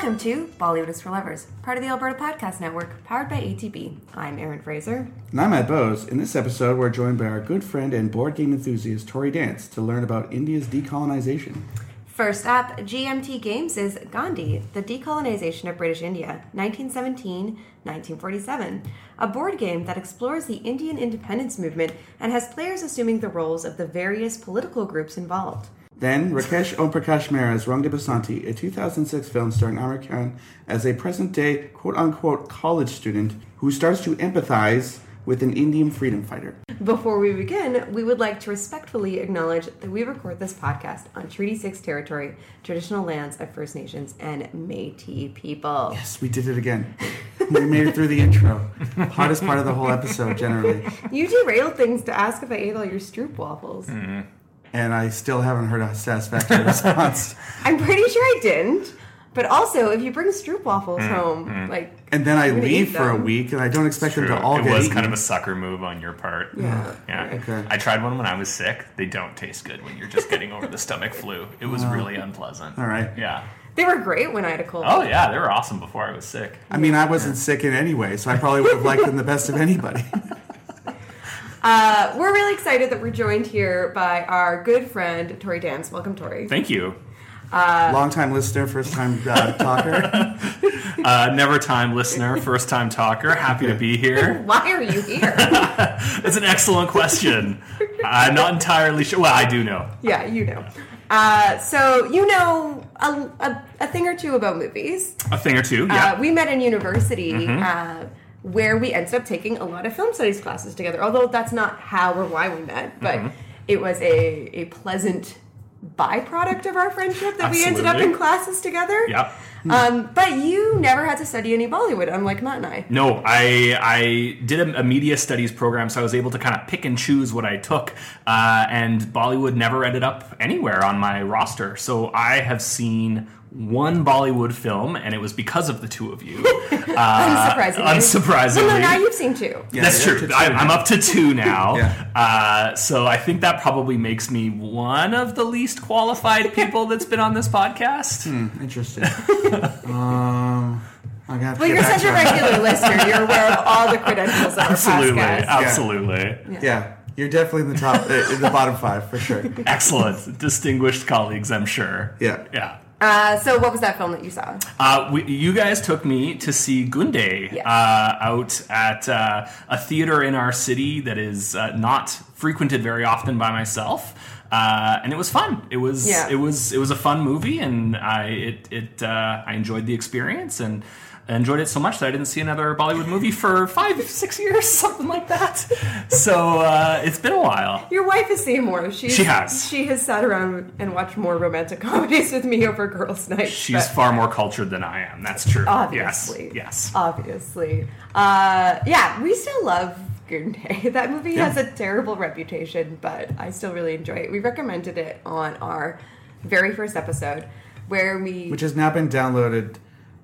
Welcome to Bollywood is for Lovers, part of the Alberta Podcast Network, powered by ATB. I'm Erin Fraser. And I'm Matt Bose. In this episode, we're joined by our good friend and board game enthusiast Tori Dance to learn about India's decolonization. First up, GMT Games is Gandhi, the decolonization of British India, 1917 1947, a board game that explores the Indian independence movement and has players assuming the roles of the various political groups involved. Then, Rakesh Om Prakash Mehra's Rang de Basanti, a 2006 film starring Aamir Khan as a present day quote unquote college student who starts to empathize with an Indian freedom fighter. Before we begin, we would like to respectfully acknowledge that we record this podcast on Treaty 6 territory, traditional lands of First Nations and Metis people. Yes, we did it again. we made it through the intro. Hardest part of the whole episode, generally. You derailed things to ask if I ate all your Stroop waffles. Mm. And I still haven't heard a satisfactory response. I'm pretty sure I didn't. But also, if you bring Stroop waffles mm, home, mm. like And then I leave for a week, and I don't expect them to all it get was eaten. kind of a sucker move on your part. Yeah. Yeah. Okay. I tried one when I was sick. They don't taste good when you're just getting over the stomach flu. It was really unpleasant. All right. Yeah. They were great when I had a cold. Oh yeah, they were awesome before I was sick. I mean, I wasn't sick in any way, so I probably would have liked them the best of anybody. Uh, we're really excited that we're joined here by our good friend Tori Dance. Welcome, Tori. Thank you. Long time listener, first time uh, talker. Uh, never time listener, first time talker. Happy to be here. Why are you here? It's an excellent question. I'm not entirely sure. Well, I do know. yeah, you know. Uh, so you know a, a, a thing or two about movies. A thing or two. Yeah. Uh, we met in university Mm-hmm. uh, where we ended up taking a lot of film studies classes together. Although that's not how or why we met, but Mm-hmm. it was a, a pleasant byproduct of our friendship that we ended up in classes together. Yep. Um, but you never had to study any Bollywood, unlike Matt and I. No, I I did a, a media studies program, so I was able to kind of pick and choose what I took, uh, and Bollywood never ended up anywhere on my roster. So I have seen one Bollywood film, and it was because of the two of you. Uh, Unsurprisingly. unsurprisingly. Well, no, now you've seen two. Yeah, That's true. two I, I'm up to two now. Yeah. uh, so I think that probably makes me one of the least qualified people that's been on this podcast. Interesting. Um, I'm gonna have to Well, you're such a regular listener. You're aware of all the credentials of our Absolutely, podcast. absolutely. Yeah, you're definitely in the top, uh, in the bottom five for sure. Excellent, distinguished colleagues, I'm sure. Yeah. yeah. Uh, so, what was that film that you saw? Uh, we, you guys took me to see Gunday Yes. uh, out at uh, a theater in our city that is uh, not frequented very often by myself. Uh, and it was fun. It was Yeah. it was it was a fun movie, and I it it uh, I enjoyed the experience and enjoyed it so much that I didn't see another Bollywood movie for five six years, something like that. So uh, it's been a while. Your wife has seen more. She's, She has. She has sat around and watched more romantic comedies with me over girls' night. She's but far more cultured than I am. That's true. obviously, Yes. Yes. obviously. Uh, yeah, we still love Gunday. That movie Yeah. has a terrible reputation, but I still really enjoy it. We recommended it on our very first episode, where we. Which has now been downloaded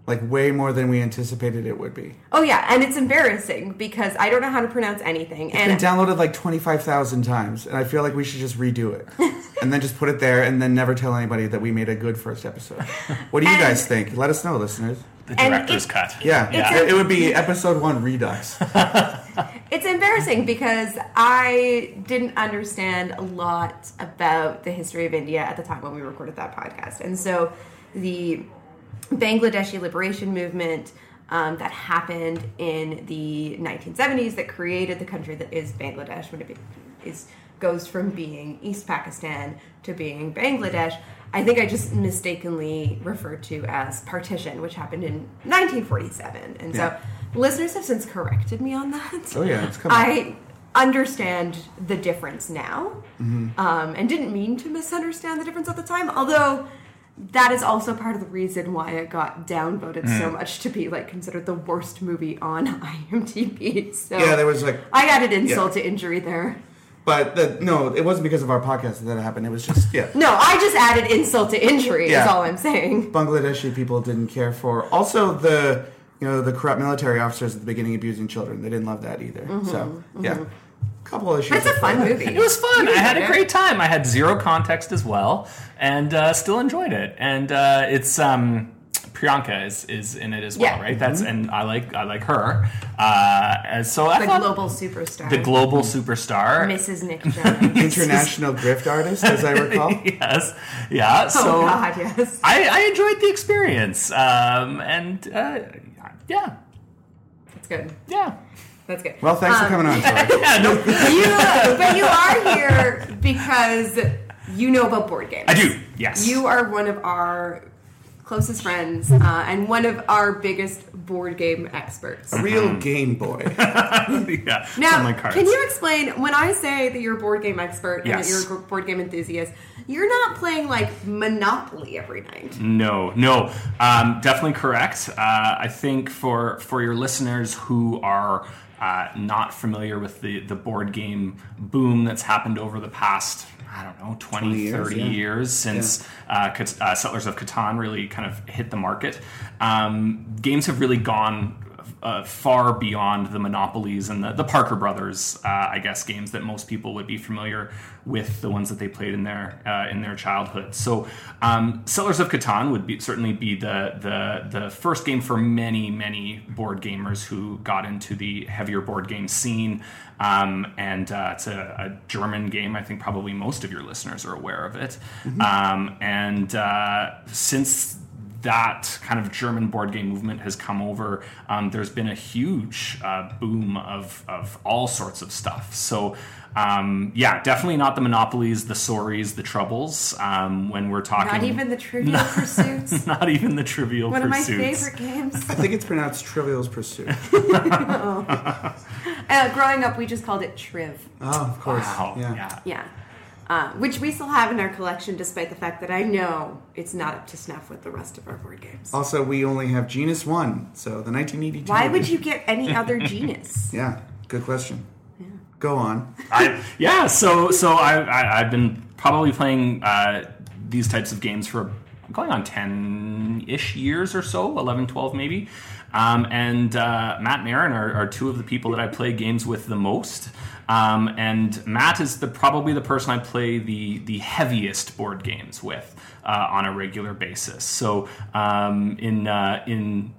like way more than we anticipated it would be. oh yeah, and it's embarrassing because I don't know how to pronounce anything, It's and been downloaded like 25,000 times, and I feel like we should just redo it. and then just put it there and then never tell anybody that we made a good first episode. What do you And- guys think? Let us know, listeners. The director's it- cut. Yeah, Yeah. It, it would be episode one redux. It's embarrassing because I didn't understand a lot about the history of India at the time when we recorded that podcast. And so the Bangladeshi liberation movement um, that happened in the 1970s that created the country that is Bangladesh when it be- is goes from being East Pakistan to being Bangladesh. I think I just mistakenly referred to as partition, which happened in 1947. And Yeah. so listeners have since corrected me on that. Oh, yeah, it's coming. I understand the difference now Mm-hmm. um, and didn't mean to misunderstand the difference at the time, although that is also part of the reason why it got downvoted Mm. so much to be like considered the worst movie on IMDb. So Yeah, there was like, I added insult Yeah. to injury there. but the, no, it wasn't because of our podcast that that happened. It was just, yeah. No, I just added insult to injury. Is all I'm saying. Bangladeshi people didn't care for. Also, the you know the corrupt military officers at the beginning abusing children. They didn't love that either. So yeah, couple of issues. But it's a fun movie. It was fun. I had a great time. I had zero context as well, and uh, still enjoyed it. And uh, it's um, Priyanka is, is in it as well, Yeah. right? That's and I like I like her. Uh, and so I The thought global superstar. the global superstar. Mrs. Nick Jonas. International drift artist, as I recall. yes, yeah. So oh God, yes. I, I enjoyed the experience, um, and uh, yeah, That's good. yeah, That's good. Well, thanks for coming on, Troy. yeah. No, you, but you are here because you know about board games. I do. Yes, You are one of our closest friends uh, and one of our biggest board game experts. A real Game Boy. yeah. Now, my cards. can you explain when I say that you're a board game expert and Yes. that you're a board game enthusiast? You're not playing like Monopoly every night. No, no, um, definitely correct. Uh, I think for for your listeners who are uh, not familiar with the the board game boom that's happened over the past. I don't know, 20, 20 years, 30 yeah. years since uh, uh, Settlers of Catan really kind of hit the market. Um, games have really gone uh, far beyond the monopolies and the, the Parker Brothers, uh, I guess, games that most people would be familiar with, the ones that they played in their uh, in their childhood. So, um, Settlers of Catan would be certainly be the the the first game for many many board gamers who got into the heavier board game scene. Um, and uh, it's a, a German game. I think probably most of your listeners are aware of it. Um, and uh, since that kind of German board game movement has come over, um, there's been a huge uh, boom of, of all sorts of stuff. So, um, yeah, definitely not the monopolies, the sorries, the troubles. Um, when we're talking, Not even the Trivial Pursuits. not even the trivial One of my pursuits. favorite games. I think it's pronounced Trivial's Pursuit. Uh, growing up, we just called it Triv. Oh, of course. Wow, Yeah. yeah. Yeah. Uh, which we still have in our collection, despite the fact that I know it's not up to snuff with the rest of our board games. Also, we only have Genus 1, so the 1982. Why would you get any other genus? Yeah, good question. Yeah. Go on. I, yeah, so so I, I I've been probably playing uh, these types of games for going on 10-ish years or so 11 12 maybe um, and uh, matt and Erin are, are two of the people that i play games with the most um, and matt is the probably the person i play the the heaviest board games with uh, on a regular basis. So um, in uh, in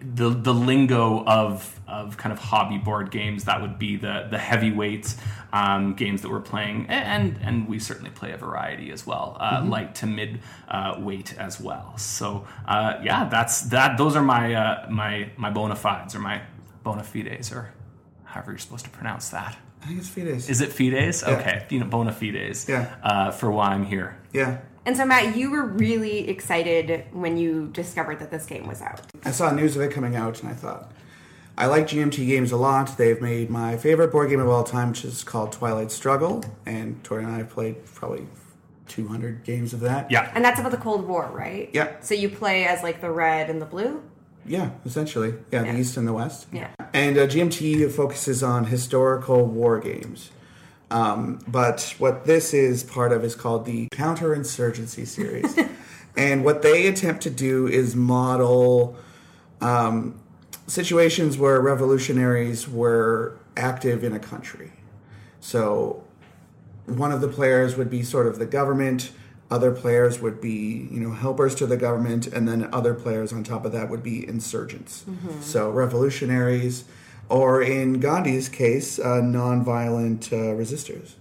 the the lingo of of kind of hobby board games that would be the the heavyweight um, games that we're playing. And and we certainly play a variety as well uh, light to mid uh, weight as well. So uh, yeah that's that those are my uh, my my bona fides or my bona fides or however you're supposed to pronounce that I think it's Fides. is it fides Yeah. okay you know bona fides Yeah. uh, for why I'm here yeah. And so, Matt, you were really excited when you discovered that this game was out. I saw news of it coming out, and I thought, I like GMT games a lot. They've made my favorite board game of all time, which is called Twilight Struggle, and Tori and I have played probably 200 games of that. yeah And that's about the Cold War, right? Yeah. So you play as like the red and the blue? Yeah, essentially. Yeah, Yeah. the East and the West. Yeah. And uh, GMT focuses on historical war games. Um, but what this is part of is called the Counterinsurgency series. and what they attempt to do is model um, situations where revolutionaries were active in a country. So one of the players would be sort of the government other players would be you know helpers to the government and then other players on top of that would be insurgents. So revolutionaries or in gandhi's case uh, non-violent uh, resistors.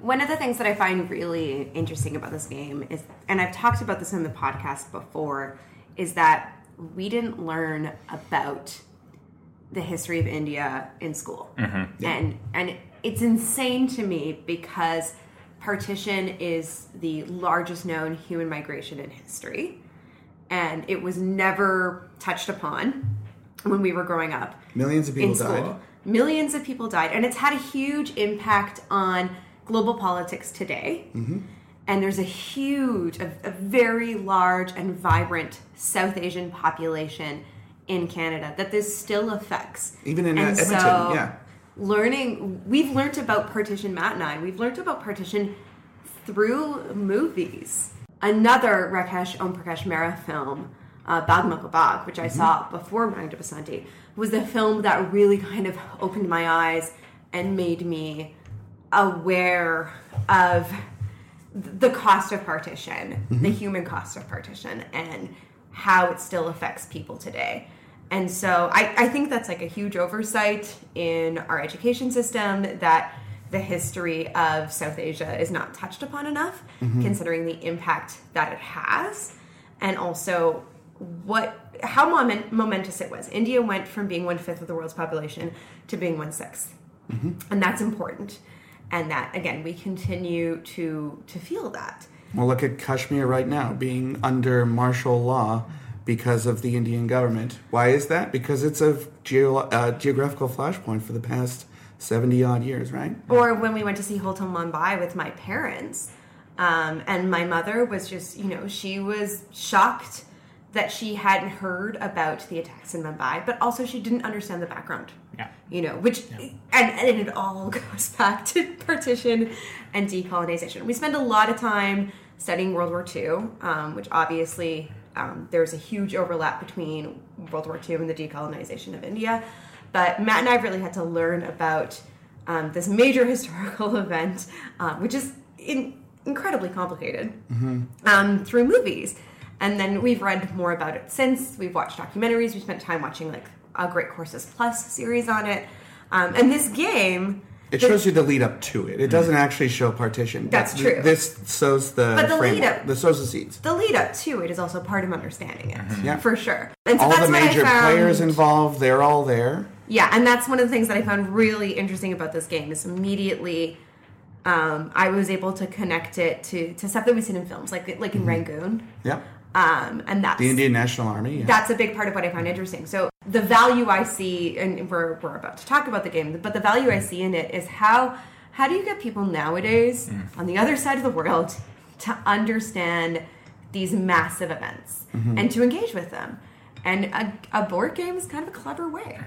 One of the things that I find really interesting about this game is, and I've talked about this in the podcast before, is that we didn't learn about the history of India in school, and and it's insane to me because partition is the largest known human migration in history, and it was never touched upon when we were growing up millions of people died Millions of people died, and it's had a huge impact on global politics today. And there's a huge, a, a very large and vibrant South Asian population in Canada that this still affects. Even in, uh, Edmonton, so yeah. Learning, we've learned about partition, Matt and I, we've learned about partition through movies. Another Rakesh Om Prakash Mehra film, uh, Bhaag Milkha Bhaag, which I saw before Rang de Basanti, was the film that really kind of opened my eyes and made me aware of the cost of partition, the human cost of partition, and how it still affects people today. And so I, I think that's like a huge oversight in our education system that the history of South Asia is not touched upon enough, mm-hmm. considering the impact that it has, and also what how moment, momentous it was. India went from being one fifth of the world's population to being one sixth, mm-hmm. and that's important. And that again, we continue to to feel that. Well, look at Kashmir right now being under martial law because of the Indian government. Why is that? Because it's a geo- uh, geographical flashpoint for the past 70 odd years, right? Or when we went to see Hotel Mumbai with my parents, um, and my mother was just, you know, she was shocked that she hadn't heard about the attacks in Mumbai, but also she didn't understand the background. Yeah. You know, which, and, and it all goes back to partition and decolonization. We spend a lot of time studying World War II, um, which obviously um, there's a huge overlap between World War II and the decolonization of India. But Matt and I really had to learn about um, this major historical event, um, which is in, incredibly complicated, um, through movies. And then we've read more about it since. We've watched documentaries. We spent time watching like a Great Courses Plus series on it. Um, and this game, It shows you the lead up to it. It doesn't actually show partition. but That's th- true. This sows the, But the lead framework. up- This sows the seeds. the lead up to it is also part of understanding it, Yeah. for sure. And so all that's the what I major found- players involved, they're all there. Yeah, and that's one of the things that I found really interesting about this game is immediately um, I was able to connect it to, to stuff that we've seen in films, like like in Rangoon, Yeah. Um, and that's The Indian National Army. Yeah. that's a big part of what I find interesting. So the value I see, and we're, we're about to talk about the game, but the value I mm. see in it is how how do you get people nowadays mm. on the other side of the world to understand these massive events mm-hmm. and to engage with them? And a, a board game is kind of a clever way.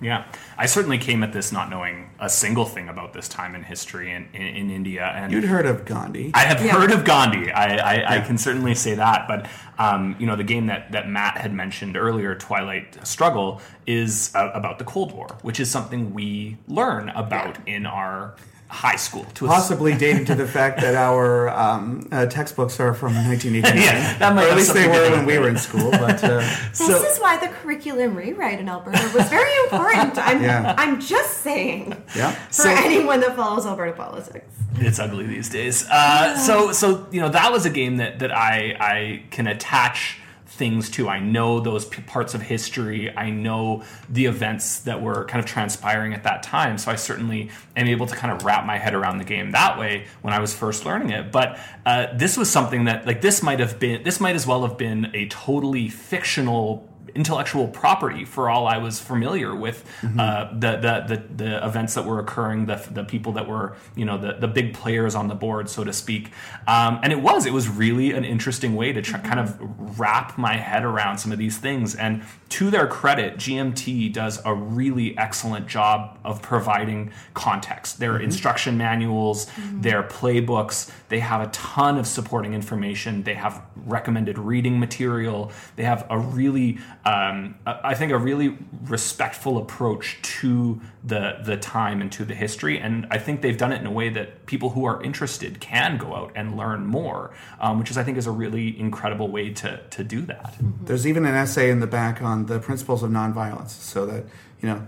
Yeah, I certainly came at this not knowing a single thing about this time in history in, in, in India, and You'd heard of Gandhi. I have Yeah. heard of Gandhi. I, I, I can certainly say that. But um, you know, the game that, that Matt had mentioned earlier, Twilight Struggle, is uh, about the Cold War, which is something we learn about in our high school. To a Possibly dated to the fact that our um, uh, textbooks are from 1989. Yeah, that might or at least they were when we were in school. But uh, this is why the curriculum rewrite in Alberta was very important. I'm, Yeah. I'm just saying. yeah. For So- anyone that follows Alberta politics. it's ugly these days. Uh, so so you know that was a game that that I I can attach things to. I know those p- parts of history. I know the events that were kind of transpiring at that time. So I certainly am able to kind of wrap my head around the game that way when I was first learning it. But uh, this was something that like this might have been this might as well have been a totally fictional intellectual property for all I was familiar with uh, the, the the the events that were occurring, the the people that were you know the the big players on the board, so to speak. Um, and it was it was really an interesting way to try, kind of wrap my head around some of these things. And to their credit, GMT does a really excellent job of providing context. Their instruction manuals, their playbooks, they have a ton of supporting information. They have recommended reading material. They have a really, um, I think, a really respectful approach to the the time and to the history. And I think they've done it in a way that people who are interested can go out and learn more, um, which is I think is a really incredible way to to do that. There's even an essay in the back on the principles of nonviolence, so that you know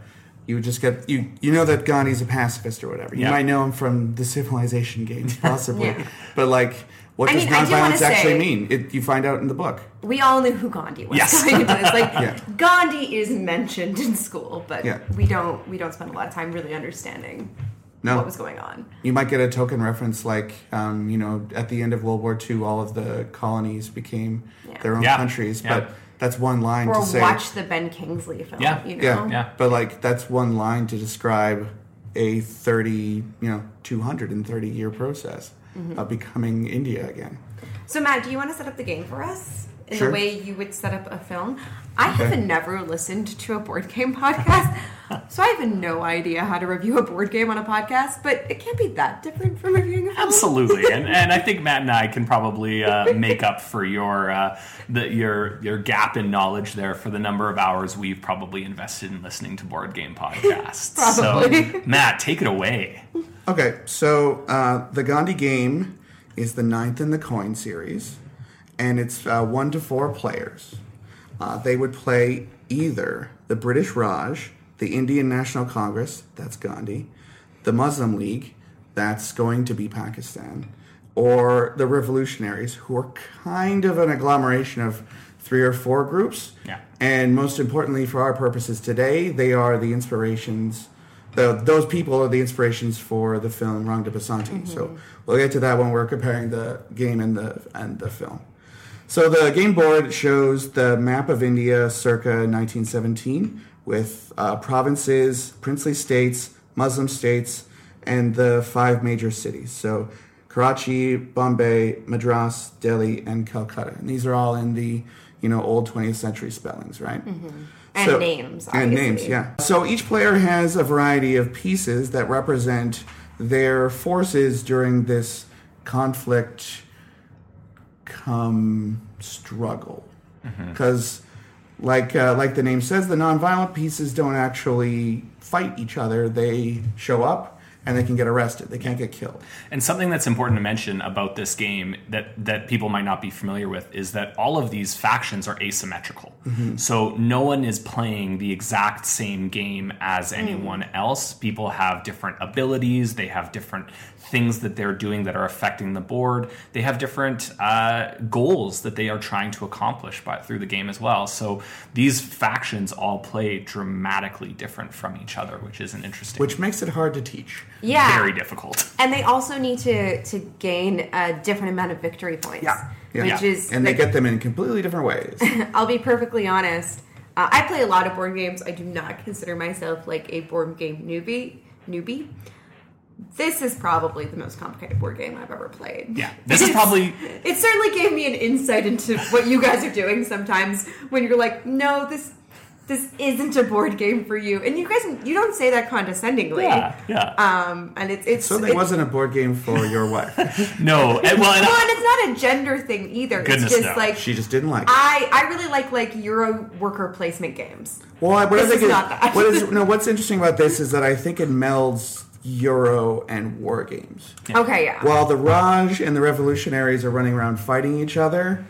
you would just get you you know that Gandhi's a pacifist or whatever. You Yeah. might know him from the Civilization games, possibly, Yeah. but like, what I does mean, I do wanna nonviolence actually say- mean? It, you find out in the book. We all knew who Gandhi was Yes. going into this. Like Yeah. Gandhi is mentioned in school, but Yeah. we don't we don't spend a lot of time really understanding No. what was going on. You might get a token reference like, um, you know, at the end of World War II, all of the colonies became Yeah. their own Yeah. countries, Yeah. but that's one line Or to say. watch the Ben Kingsley film. Yeah. You know? yeah, Yeah. but like that's one line to describe a 30, you know, 230 year process Mm-hmm. of becoming India again. So Matt, do you want to set up the game for us in Sure. the way you would set up a film? I have never listened to a board game podcast, so I have no idea how to review a board game on a podcast. But it can't be that different from reviewing a film. Absolutely, and and I think Matt and I can probably uh, make up for your uh, the your your gap in knowledge there for the number of hours we've probably invested in listening to board game podcasts. Probably. So, Matt, take it away. Okay, so uh, the Gandhi game is the ninth in the coin series, and it's uh, one to four players. Uh, they would play either the British Raj, the Indian National Congress, that's Gandhi, the Muslim League, that's going to be Pakistan, or the Revolutionaries, who are kind of an agglomeration of three or four groups. Yeah. And most importantly, for our purposes today, they are the inspirations. The, those people are the inspirations for the film Rang de Basanti. So we'll get to that when we're comparing the game and the and the film. So the game board shows the map of India circa 1917 with uh, provinces, princely states, Muslim states, and the five major cities. So Karachi, Bombay, Madras, Delhi, and Calcutta. And these are all in the you know old 20th century spellings, right? And names, And names, yeah. So each player has a variety of pieces that represent their forces during this conflict come struggle. Because, like uh, like the name says, the nonviolent pieces don't actually fight each other. They show up and they can get arrested. They can't get killed. And something that's important to mention about this game that that people might not be familiar with is that all of these factions are asymmetrical. So no one is playing the exact same game as anyone else. People have different abilities. They have different things that they're doing that are affecting the board. They have different uh, goals that they are trying to accomplish by through the game as well. So these factions all play dramatically different from each other, which is an interesting, Which makes it hard to teach. Yeah. very difficult. And they also need to to gain a different amount of victory points. Yeah. Yeah. Which is And they get them in completely different ways. I'll be perfectly honest. Uh, I play a lot of board games. I do not consider myself like a board game newbie. Newbie. This is probably the most complicated board game I've ever played. Yeah, this is probably It certainly gave me an insight into what you guys are doing sometimes when you're like, no, this this isn't a board game for you, and you guys you don't say that condescendingly. yeah, yeah. Um, and it's it's Certainly it's, wasn't a board game for your wife. no, and, well, and well, and it's not a gender thing either. Goodness, it's just no. like She just didn't like it. I I really like like Euro worker placement games. Well, I- what I think is is, not that. what is no. What's interesting about this is that I think it melds Euro and war games. Okay, yeah. While the Raj and the Revolutionaries are running around fighting each other,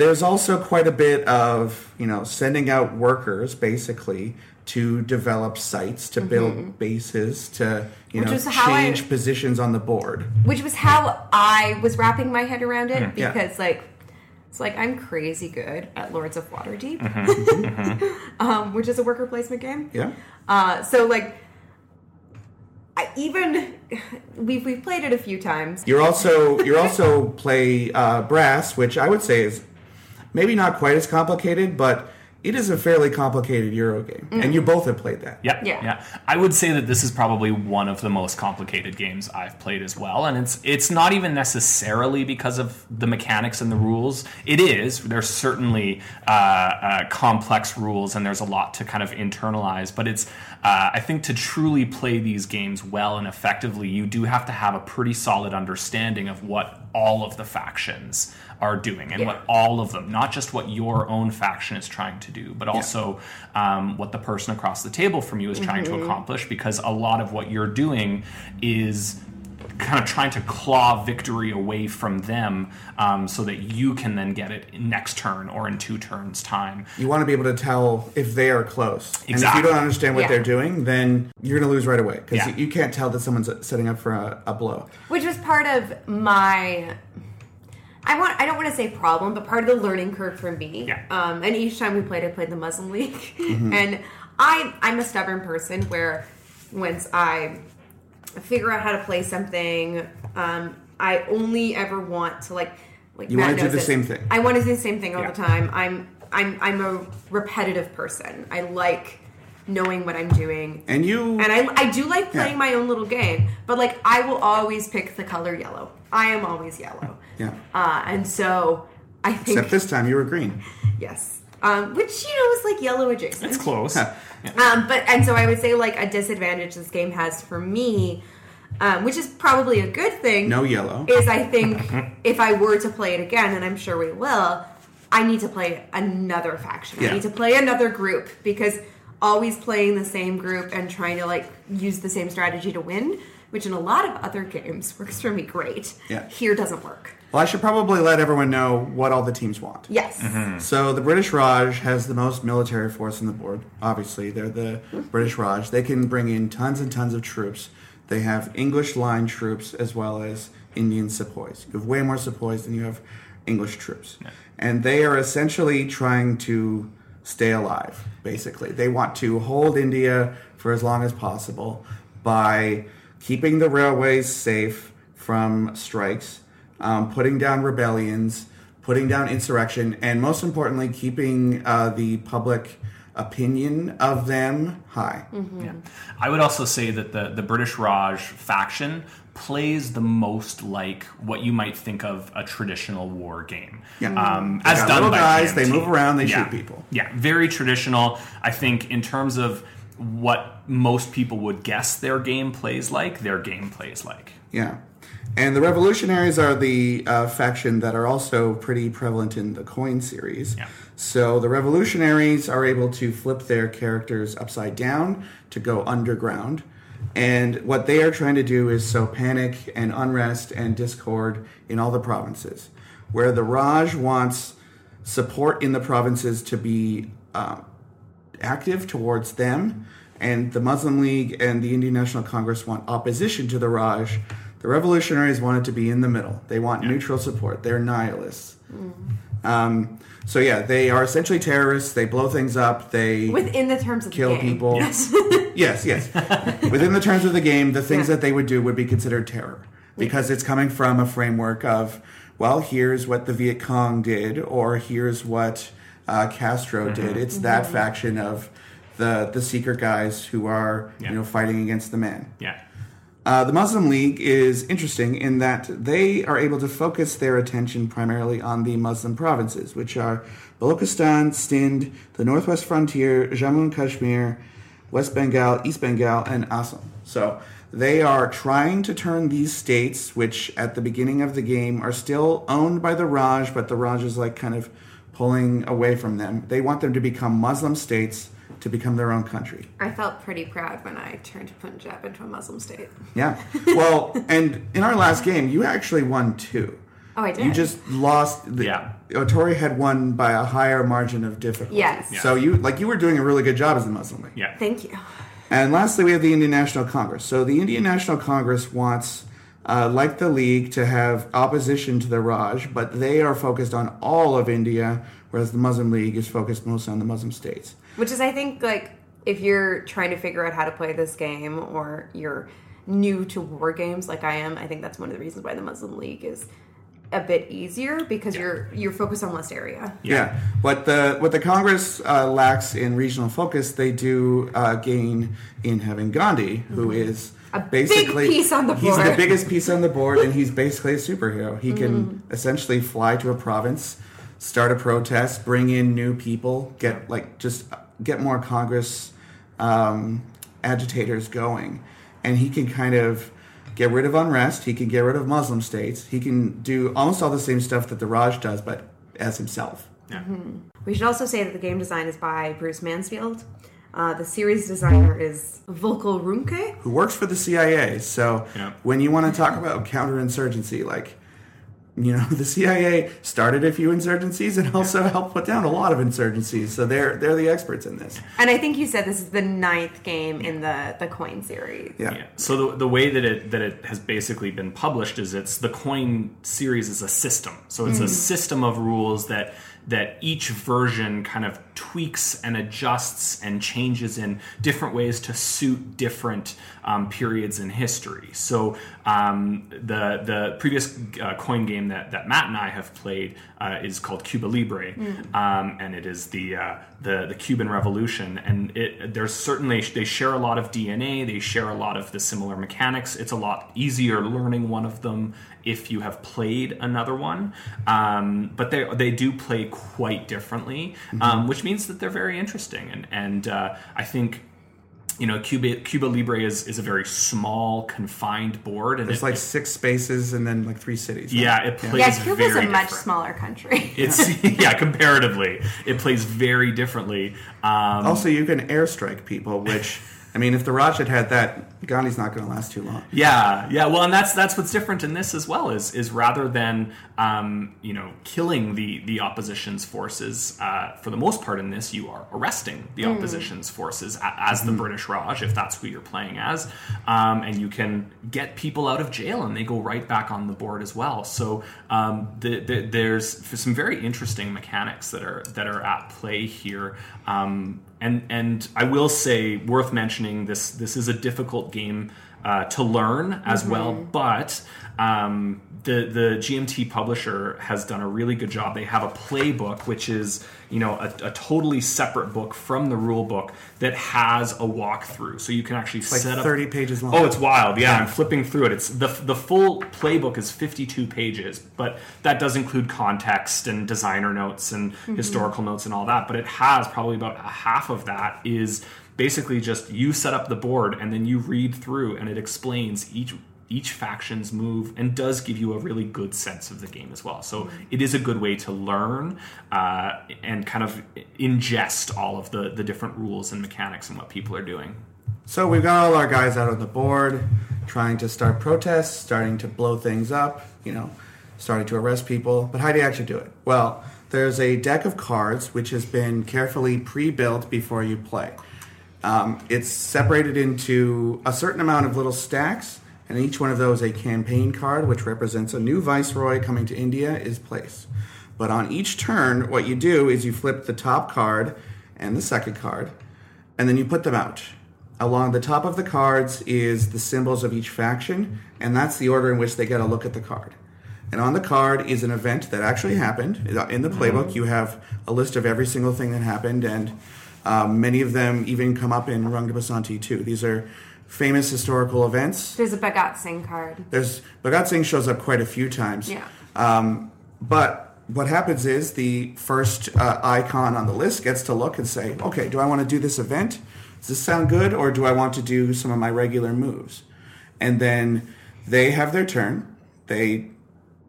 there's also quite a bit of you know sending out workers basically to develop sites, to build bases, to you Mm-hmm. Which know how I- change positions on the board. Which was how I was wrapping my head around it Hmm. Yeah. because like it's like I'm crazy good at Lords of Waterdeep, Mm-hmm. um, which is a worker placement game. Yeah. Uh, so like, I even we've we've played it a few times. You're also you are also play uh, brass, which I would say is maybe not quite as complicated, but it is a fairly complicated Euro game, and you both have played that. Yeah, Yeah. yeah, I would say that this is probably one of the most complicated games I've played as well, and it's it's not even necessarily because of the mechanics and the rules. It is. There's certainly uh, uh, complex rules, and there's a lot to kind of internalize. But it's uh, I think to truly play these games well and effectively, you do have to have a pretty solid understanding of what all of the factions are doing and Yeah. what all of them, not just what your own faction is trying to do, but also um, what the person across the table from you is trying to accomplish. Because a lot of what you're doing is kind of trying to claw victory away from them um, so that you can then get it next turn or in two turns' time. You want to be able to tell if they are close. And if you don't understand what Yeah. they're doing, then you're going to lose right away because Yeah. you, you can't tell that someone's setting up for a, a blow. which was part of my I want I don't want to say problem, but part of the learning curve for me. Yeah. Um, and each time we played, I played the Muslim League, and I I'm a stubborn person where once I figure out how to play something, um, I only ever want to like like You Matt wanna do the same thing. I want to do the same thing all Yeah. the time. I'm I'm I'm a repetitive person. I like knowing what I'm doing. And you And I, I do like playing Yeah. my own little game, but like I will always pick the color yellow. I am always yellow. yeah. Uh, and so I think Except this time you were green. yes, um, which you know is like yellow adjacent. It's close. Huh. Um, but and so I would say like a disadvantage this game has for me, um, which is probably a good thing. No yellow. is I think if I were to play it again, and I'm sure we will, I need to play another faction. Yeah. I need to play another group because always playing the same group and trying to like use the same strategy to win, which in a lot of other games works for me great. Yeah. Here doesn't work. Well, I should probably let everyone know what all the teams want. Yes. Mm-hmm. So the British Raj has the most military force on the board. Obviously, they're the British Raj. They can bring in tons and tons of troops. They have English line troops as well as Indian sepoys. You have way more sepoys than you have English troops. And they are essentially trying to stay alive, basically. They want to hold India for as long as possible by keeping the railways safe from strikes, um, putting down rebellions, putting down insurrection, and most importantly, keeping uh, the public opinion of them high. Yeah. I would also say that the, the British Raj faction plays the most like what you might think of a traditional war game. Yeah. Um, as done little by guys, they move around, they Yeah. shoot people. Yeah, very traditional. I think in terms of what most people would guess their game plays like, their game plays like. Yeah. And the revolutionaries are the uh, faction that are also pretty prevalent in the coin series. Yeah. So the revolutionaries are able to flip their characters upside down to go underground. And what they are trying to do is sow panic and unrest and discord in all the provinces. Where the Raj wants support in the provinces to be uh, active towards them, and the Muslim League and the Indian National Congress want opposition to the Raj. The revolutionaries want it to be in the middle. They want neutral support. They're nihilists. Um, so yeah, they are essentially terrorists. They blow things up. They Within the terms of kill the game. people. Yes. yes, yes. Within the terms of the game, the things Yeah. that they would do would be considered terror because it's coming from a framework of, well, here's what the Viet Cong did, or here's what uh, Castro did. It's that faction of the the secret guys who are Yeah. you know fighting against the man. Yeah. Uh, the Muslim League is interesting in that they are able to focus their attention primarily on the Muslim provinces, which are Balochistan, Sindh, the Northwest Frontier, Jammu and Kashmir, West Bengal, East Bengal, and Assam. So they are trying to turn these states, which at the beginning of the game are still owned by the Raj, but the Raj is like kind of pulling away from them. They want them to become Muslim states to become their own country. I felt pretty proud when I turned Punjab into a Muslim state. Yeah. Well, and in our last game, you actually won two. Oh, I did. You just lost. The, Yeah. Otori had won by a higher margin of difficulty. Yes. Yeah. So you like you were doing a really good job as a Muslim League. Yeah. Thank you. And lastly, we have the Indian National Congress. So the Indian National Congress wants, uh, like the League, to have opposition to the Raj, but they are focused on all of India, whereas the Muslim League is focused mostly on the Muslim states. Which is, I think, like if you're trying to figure out how to play this game or you're new to war games like I am, I think that's one of the reasons why the Muslim League is a bit easier because you're you're focused on less area. Yeah. What the what the Congress uh, lacks in regional focus, they do uh, gain in having Gandhi, who is Mm-hmm. A big basically piece on the He's the biggest piece on the board, and he's basically a superhero. He can Mm-hmm. essentially fly to a province, start a protest, bring in new people, get like just get more Congress um, agitators going, and he can kind of get rid of unrest. He can get rid of Muslim states. He can do almost all the same stuff that the Raj does, but as himself. Yeah. We should also say that the game design is by Bruce Mansfield. Uh, the series designer is Volko Ruhnke. who works for the CIA. So Yeah. when you want to talk about counterinsurgency, like you know, the CIA started a few insurgencies and also helped put down a lot of insurgencies. So they're they're the experts in this. And I think you said this is the ninth game in the the coin series. Yeah. Yeah. So the, the way that it that it has basically been published is it's the coin series is a system. So it's mm. a system of rules that that each version kind of tweaks and adjusts and changes in different ways to suit different um, periods in history. So um, the the previous uh, coin game that, that Matt and I have played uh, is called Cuba Libre, um, and it is the uh, the the Cuban Revolution. And it there's certainly they share a lot of DNA. They share a lot of the similar mechanics. It's a lot easier learning one of them if you have played another one. Um, but they they do play quite differently, um, which means that they're very interesting. And and uh, I think you know, Cuba Cuba Libre is, is a very small, confined board, and There's it, like six spaces and then like three cities. yeah, it plays Yeah, Cuba's a very much different. smaller country. It's yeah, comparatively, it plays very differently. Um, Also, you can airstrike people, which I mean, if the Raj had had that, Gandhi's not going to last too long. Yeah, yeah. Well, and that's that's what's different in this as well. Is is rather than um, you know killing the the opposition's forces, uh, for the most part in this, you are arresting the opposition's forces a- as the British Raj, if that's who you're playing as, um, and you can get people out of jail and they go right back on the board as well. So um, the, the, there's some very interesting mechanics that are that are at play here. Um, and and I will say, worth mentioning, this this is a difficult game uh, to learn as well, but um, the the GMT publisher has done a really good job. They have a playbook, which is you know a, a totally separate book from the rule book that has a walkthrough, so you can actually Like set up 30 pages long. Oh, it's wild. Yeah, I'm flipping through it. It's the the full playbook is 52 pages, but that does include context and designer notes and mm-hmm. historical notes and all that. But it has probably about a half of that is basically just you set up the board and then you read through and it explains each each faction's move and does give you a really good sense of the game as well. So it is a good way to learn uh, and kind of ingest all of the the different rules and mechanics and what people are doing. So we've got all our guys out on the board, trying to start protests, starting to blow things up, you know, starting to arrest people. But how do you actually do it? Well, there's a deck of cards which has been carefully pre-built before you play. Um, it's separated into a certain amount of little stacks, and each one of those a campaign card, which represents a new viceroy coming to India, is placed. But on each turn, what you do is you flip the top card and the second card, and then you put them out. Along the top of the cards is the symbols of each faction, and that's the order in which they get a look at the card. And on the card is an event that actually happened. In the playbook, you have a list of every single thing that happened, and um, many of them even come up in Rang de Basanti too. These are famous historical events. There's a Bhagat Singh card. There's Bhagat Singh shows up quite a few times. Yeah. Um, but what happens is the first uh, icon on the list gets to look and say, okay, do I want to do this event? Does this sound good, or do I want to do some of my regular moves? And then they have their turn. They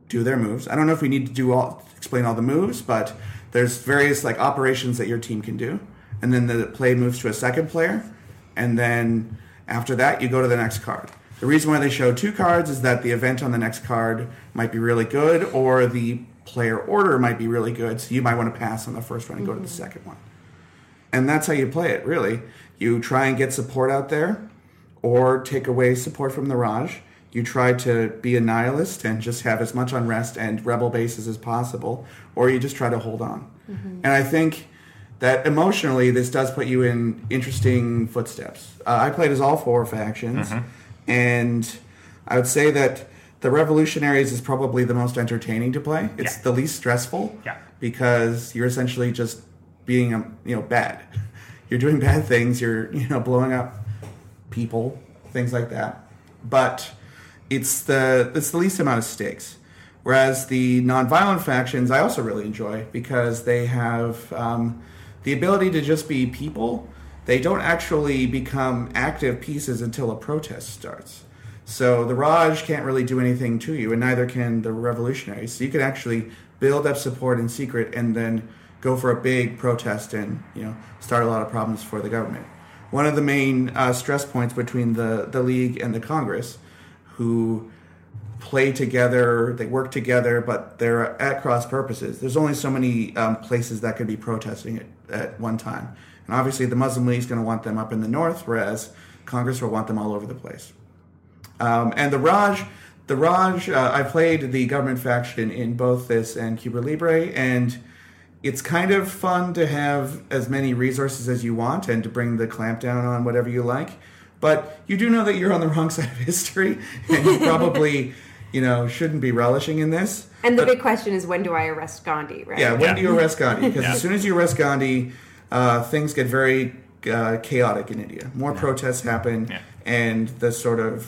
do their moves. I don't know if we need to do all explain all the moves, but there's various like operations that your team can do, and then the play moves to a second player, and then after that you go to the next card. The reason why they show two cards is that the event on the next card might be really good, or the player order might be really good, so you might want to pass on the first one and go to the mm-hmm. second one. And that's how you play it, really. You try and get support out there, or take away support from the Raj. You try to be a nihilist and just have as much unrest and rebel bases as possible, or you just try to hold on. Mm-hmm. And I think that emotionally, this does put you in interesting footsteps. Uh, I played as all four factions, and I would say that the Revolutionaries is probably the most entertaining to play. It's Yeah. the least stressful Yeah. because you're essentially just being, a, you know, bad. You're doing bad things. You're, you know, blowing up people, things like that. But it's the it's the least amount of stakes. Whereas the nonviolent factions, I also really enjoy because they have um, the ability to just be people. They don't actually become active pieces until a protest starts. So the Raj can't really do anything to you, and neither can the revolutionaries. So you can actually build up support in secret and then go for a big protest and you know start a lot of problems for the government. One of the main uh, stress points between the the League and the Congress, who play together, they work together, but they're at cross purposes. There's only so many um, places that could be protesting at, at one time. And obviously, the Muslim League is going to want them up in the north, whereas Congress will want them all over the place. Um, and the Raj, the Raj, uh, I played the government faction in both this and Cuba Libre, and it's kind of fun to have as many resources as you want and to bring the clamp down on whatever you like. But you do know that you're on the wrong side of history, and you probably, you know, shouldn't be relishing in this. And the But- big question is when do I arrest Gandhi, right? yeah, when Yeah. do you arrest Gandhi? Because Yeah. as soon as you arrest Gandhi, uh, things get very uh, chaotic in India. More protests happen, Yeah. and the sort of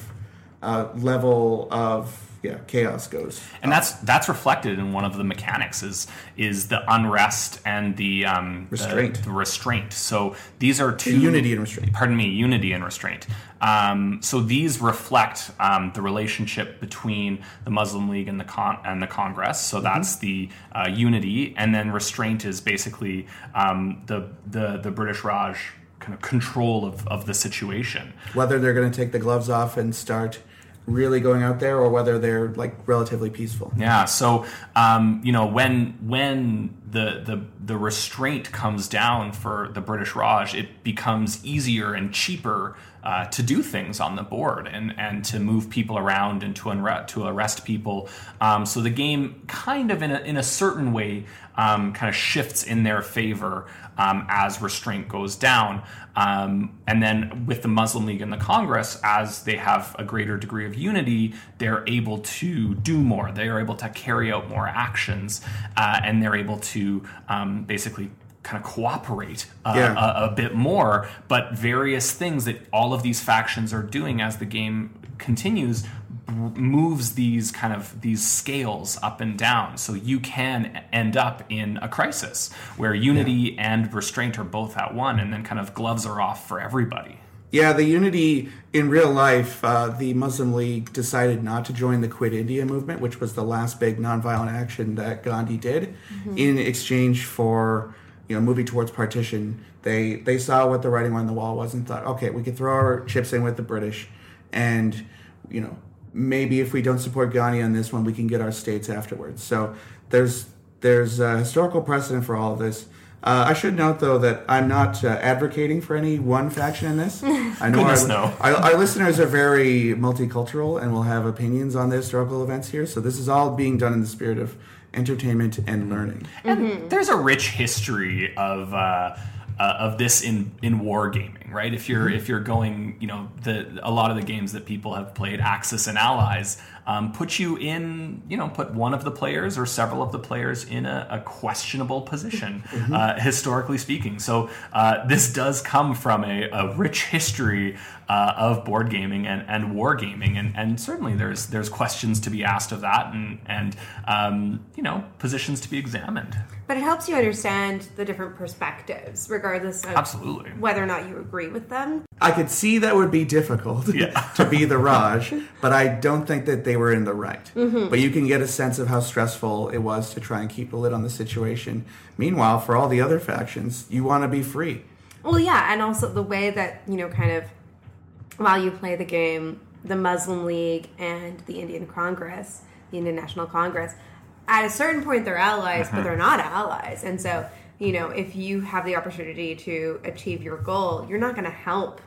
uh, level of yeah chaos goes. and that's that's reflected in one of the mechanics is is the unrest and the um, Restraint. the, restraint. So these are two unity and restraint. Pardon me, unity and restraint. Um, so these reflect um, the relationship between the Muslim League and the con- and the Congress. So that's the uh, unity, and then restraint is basically um, the the the British Raj kind of control of, of the situation. Whether they're going to take the gloves off and start really going out there, or whether they're like relatively peaceful. Yeah. So um, you know when when the the the restraint comes down for the British Raj, it becomes easier and cheaper. Uh, to do things on the board and, and to move people around and to, unre- to arrest people. Um, so the game kind of in a, in a certain way um, kind of shifts in their favor um, as restraint goes down. Um, and then with the Muslim League and the Congress, as they have a greater degree of unity, they're able to do more. They are able to carry out more actions, uh, and they're able to um, basically kind of cooperate uh, Yeah. a, a bit more. But various things that all of these factions are doing as the game continues moves these kind of these scales up and down so you can end up in a crisis where unity and restraint are both at one and then kind of gloves are off for everybody. Yeah, the unity in real life, uh, the Muslim League decided not to join the Quit India movement, which was the last big nonviolent action that Gandhi did, in exchange for you know moving towards partition. They they saw what the writing on the wall was and thought, okay, we could throw our chips in with the British, and you know maybe if we don't support Gandhi on this one, we can get our states afterwards. So there's there's a historical precedent for all of this. Uh, I should note, though, that I'm not uh, advocating for any one faction in this. I know Goodness, our, no. our, our listeners are very multicultural and will have opinions on the historical events here. So this is all being done in the spirit of entertainment and learning. And there's a rich history of uh, uh, of this in in wargaming, right? If you're if you're going, you know, the a lot of the games that people have played, Axis and Allies, um, put you in, you know, put one of the players or several of the players in a, a questionable position, uh, historically speaking. So uh, this does come from a, a rich history uh, of board gaming and, and wargaming, and, and certainly there's there's questions to be asked of that, and and um, you know positions to be examined. But it helps you understand the different perspectives, regardless of Absolutely. whether or not you agree with them. I could see that would be difficult Yeah. to be the Raj, but I don't think that they were in the right. Mm-hmm. But you can get a sense of how stressful it was to try and keep a lid on the situation. Meanwhile, for all the other factions, you want to be free. Well, yeah, and also the way that, you know, kind of while you play the game, the Muslim League and the Indian Congress, the Indian National Congress, at a certain point they're allies, but uh-huh. they're not allies. And so, you know, if you have the opportunity to achieve your goal, you're not going to help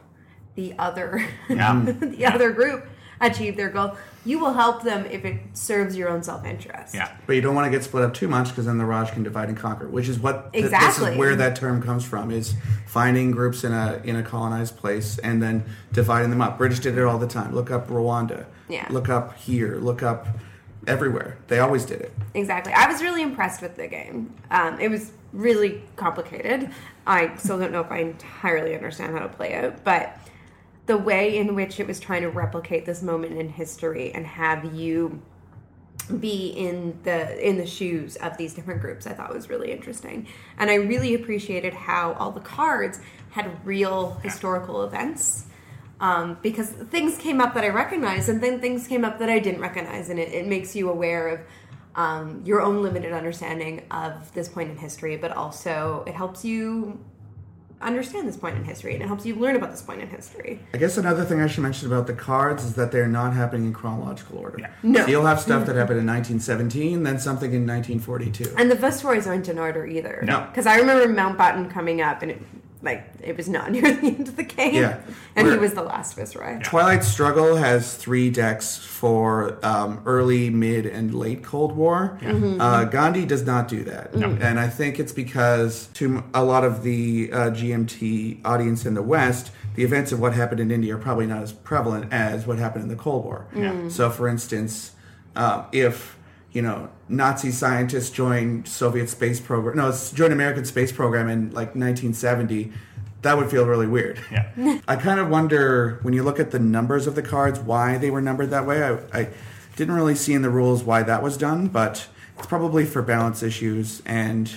the other Yeah. the other group achieve their goal. You will help them if it serves your own self-interest. Yeah. But you don't want to get split up too much because then the Raj can divide and conquer, which is what th- this Exactly. is where that term comes from is finding groups in a in a colonized place and then dividing them up. British did it all the time. Look up Rwanda. Yeah. Look up here. Look up everywhere. They always did it. Exactly. I was really impressed with the game. Um, it was really complicated. I still don't know if I entirely understand how to play it, but the way in which it was trying to replicate this moment in history and have you be in the in the shoes of these different groups I thought was really interesting. And I really appreciated how all the cards had real historical events. Um, because things came up that I recognized, and then things came up that I didn't recognize, and it, it makes you aware of um, your own limited understanding of this point in history, but also it helps you understand this point in history, and it helps you learn about this point in history. I guess another thing I should mention about the cards is that they're not happening in chronological order. Yeah. No. So you'll have stuff that happened in 1917, then something in 1942. And the Viceroys aren't in order either. No. Because I remember Mountbatten coming up, and it, like it was not near the end of the game. Yeah. And he We're- was the last Viceroy. Twilight Struggle has three decks for um, early, mid, and late Cold War. Uh, Gandhi does not do that, and I think it's because to a lot of the uh, GMT audience in the West, the events of what happened in India are probably not as prevalent as what happened in the Cold War. So, for instance, uh, if you know Nazi scientists joined Soviet space program, no, joined American space program in like 1970. that would feel really weird. Yeah. I kind of wonder when you look at the numbers of the cards why they were numbered that way. I, I didn't really see in the rules why that was done, but it's probably for balance issues. And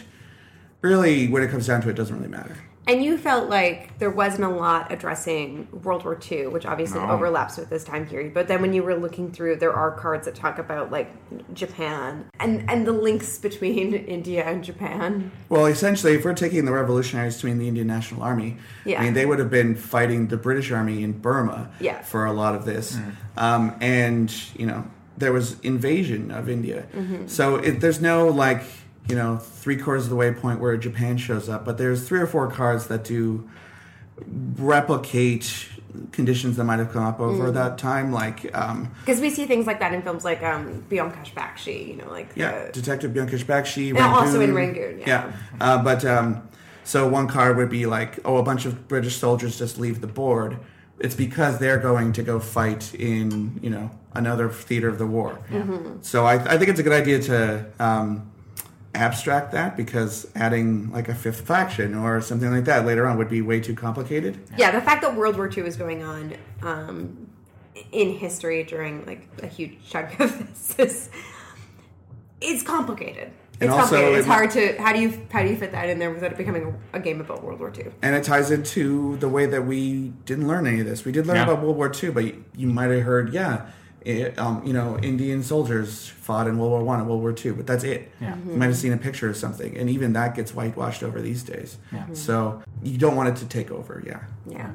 really, when it comes down to it, it doesn't really matter. And you felt like there wasn't a lot addressing World War II, which obviously No. overlaps with this time period. But then when you were looking through, there are cards that talk about like Japan and and the links between India and Japan. Well, essentially, if we're taking the revolutionaries to mean the Indian National Army, Yeah. I mean, they would have been fighting the British Army in Burma Yeah. for a lot of this. Um, and, you know, there was invasion of India. So it, there's no, like, you know, three quarters of the way point where Japan shows up, but there's three or four cards that do replicate conditions that might have come up over that time, like, um, Because we see things like that in films like um, Byomkesh Bakshi, you know, like Yeah, the- Detective Byomkesh Bakshi. And also in Rangoon, yeah. Uh, but um, so one card would be like, oh, a bunch of British soldiers just leave the board. It's because they're going to go fight in, you know, another theater of the war. Mm-hmm. So I, I think it's a good idea to um, abstract that because adding like a fifth faction or something like that later on would be way too complicated. yeah, the fact that World War II is going on um, in history during like a huge chunk of this is it's complicated. And It's also complicated. It's might- hard to how do you how do you fit that in there without it becoming a, a game about World War II? And it ties into the way that we didn't learn any of this. We did learn Yeah. about World War II, but you, you might have heard, yeah, it, um, you know, Indian soldiers fought in World War One and World War Two, but that's it. Yeah. You might have seen a picture of something, and even that gets whitewashed over these days. Yeah. So you don't want it to take over. Yeah. Yeah.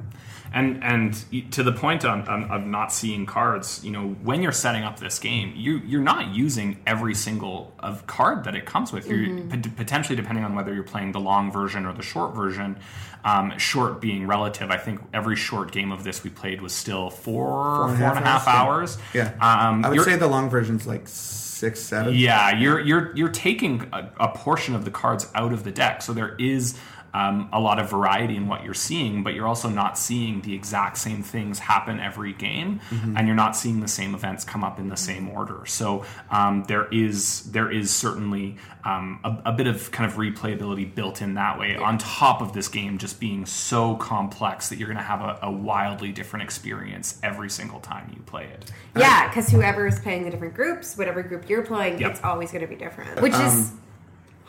And and to the point on, on, of not seeing cards, you know, when you're setting up this game, you you're not using every single of card that it comes with. You're pot- potentially depending on whether you're playing the long version or the short version. Um, short being relative, I think every short game of this we played was still four and a four and a half half hours. Yeah. Um, I would say the long version's like six, seven. yeah, you're you're you're taking a, a portion of the cards out of the deck, so there is um, a lot of variety in what you're seeing, but you're also not seeing the exact same things happen every game, and you're not seeing the same events come up in the same order. So um, there is there is certainly um, a, a bit of kind of replayability built in that way, on top of this game just being so complex that you're going to have a, a wildly different experience every single time you play it. Yeah, because whoever is playing the different groups, whatever group you're playing, Yep. it's always going to be different, which Um, is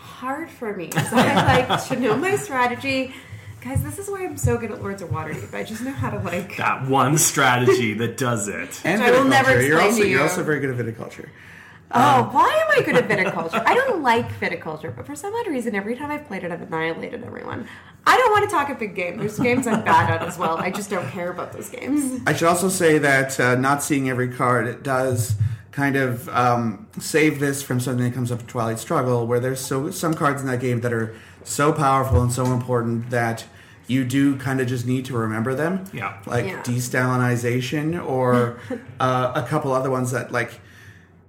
hard for me. So I like to know my strategy. Guys, this is why I'm so good at Lords of Waterdeep. I just know how to like. That one strategy that does it. And I will never viticulture. You're explain also to you. You're also very good at viticulture. Oh, why am I good at viticulture? I don't like viticulture, but for some odd reason, every time I've played it, I've annihilated everyone. I don't want to talk a big game. There's games I'm bad at as well. I just don't care about those games. I should also say that uh, not seeing every card it does kind of um, save this from something that comes up in Twilight Struggle, where there's so some cards in that game that are so powerful and so important that you do kind of just need to remember them. Yeah. like Yeah. destalinization or uh, a couple other ones that like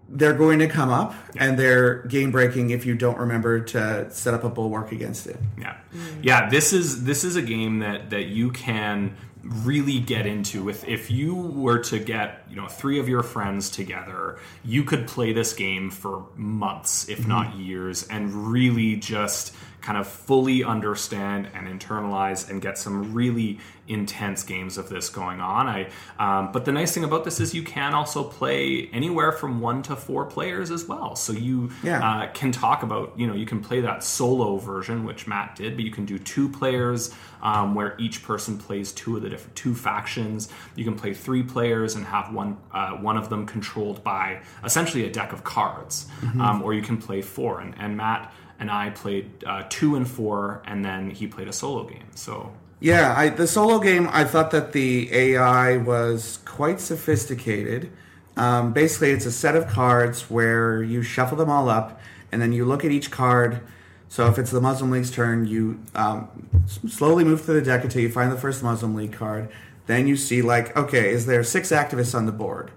they're going to come up and they're game breaking if you don't remember to set up a bulwark against it. Yeah, yeah. This is this is a game that that you can really get into if if you were to get you know three of your friends together you could play this game for months if mm-hmm. not years and really just kind of fully understand and internalize and get some really intense games of this going on. I um, but the nice thing about this is you can also play anywhere from one to four players as well. So you Yeah. uh, can talk about you know you can play that solo version which matt did but you can do two players um, where each person plays two of the different two factions. You can play three players and have one uh, one of them controlled by essentially a deck of cards um, or you can play four. And, and matt and i played uh, two and four and then he played a solo game so Yeah, I, the solo game, I thought that the AI was quite sophisticated. Um, basically, it's a set of cards where you shuffle them all up, and then you look at each card. So if it's the Muslim League's turn, you um, slowly move through the deck until you find the first Muslim League card. Then you see, like, okay, is there six activists on the board?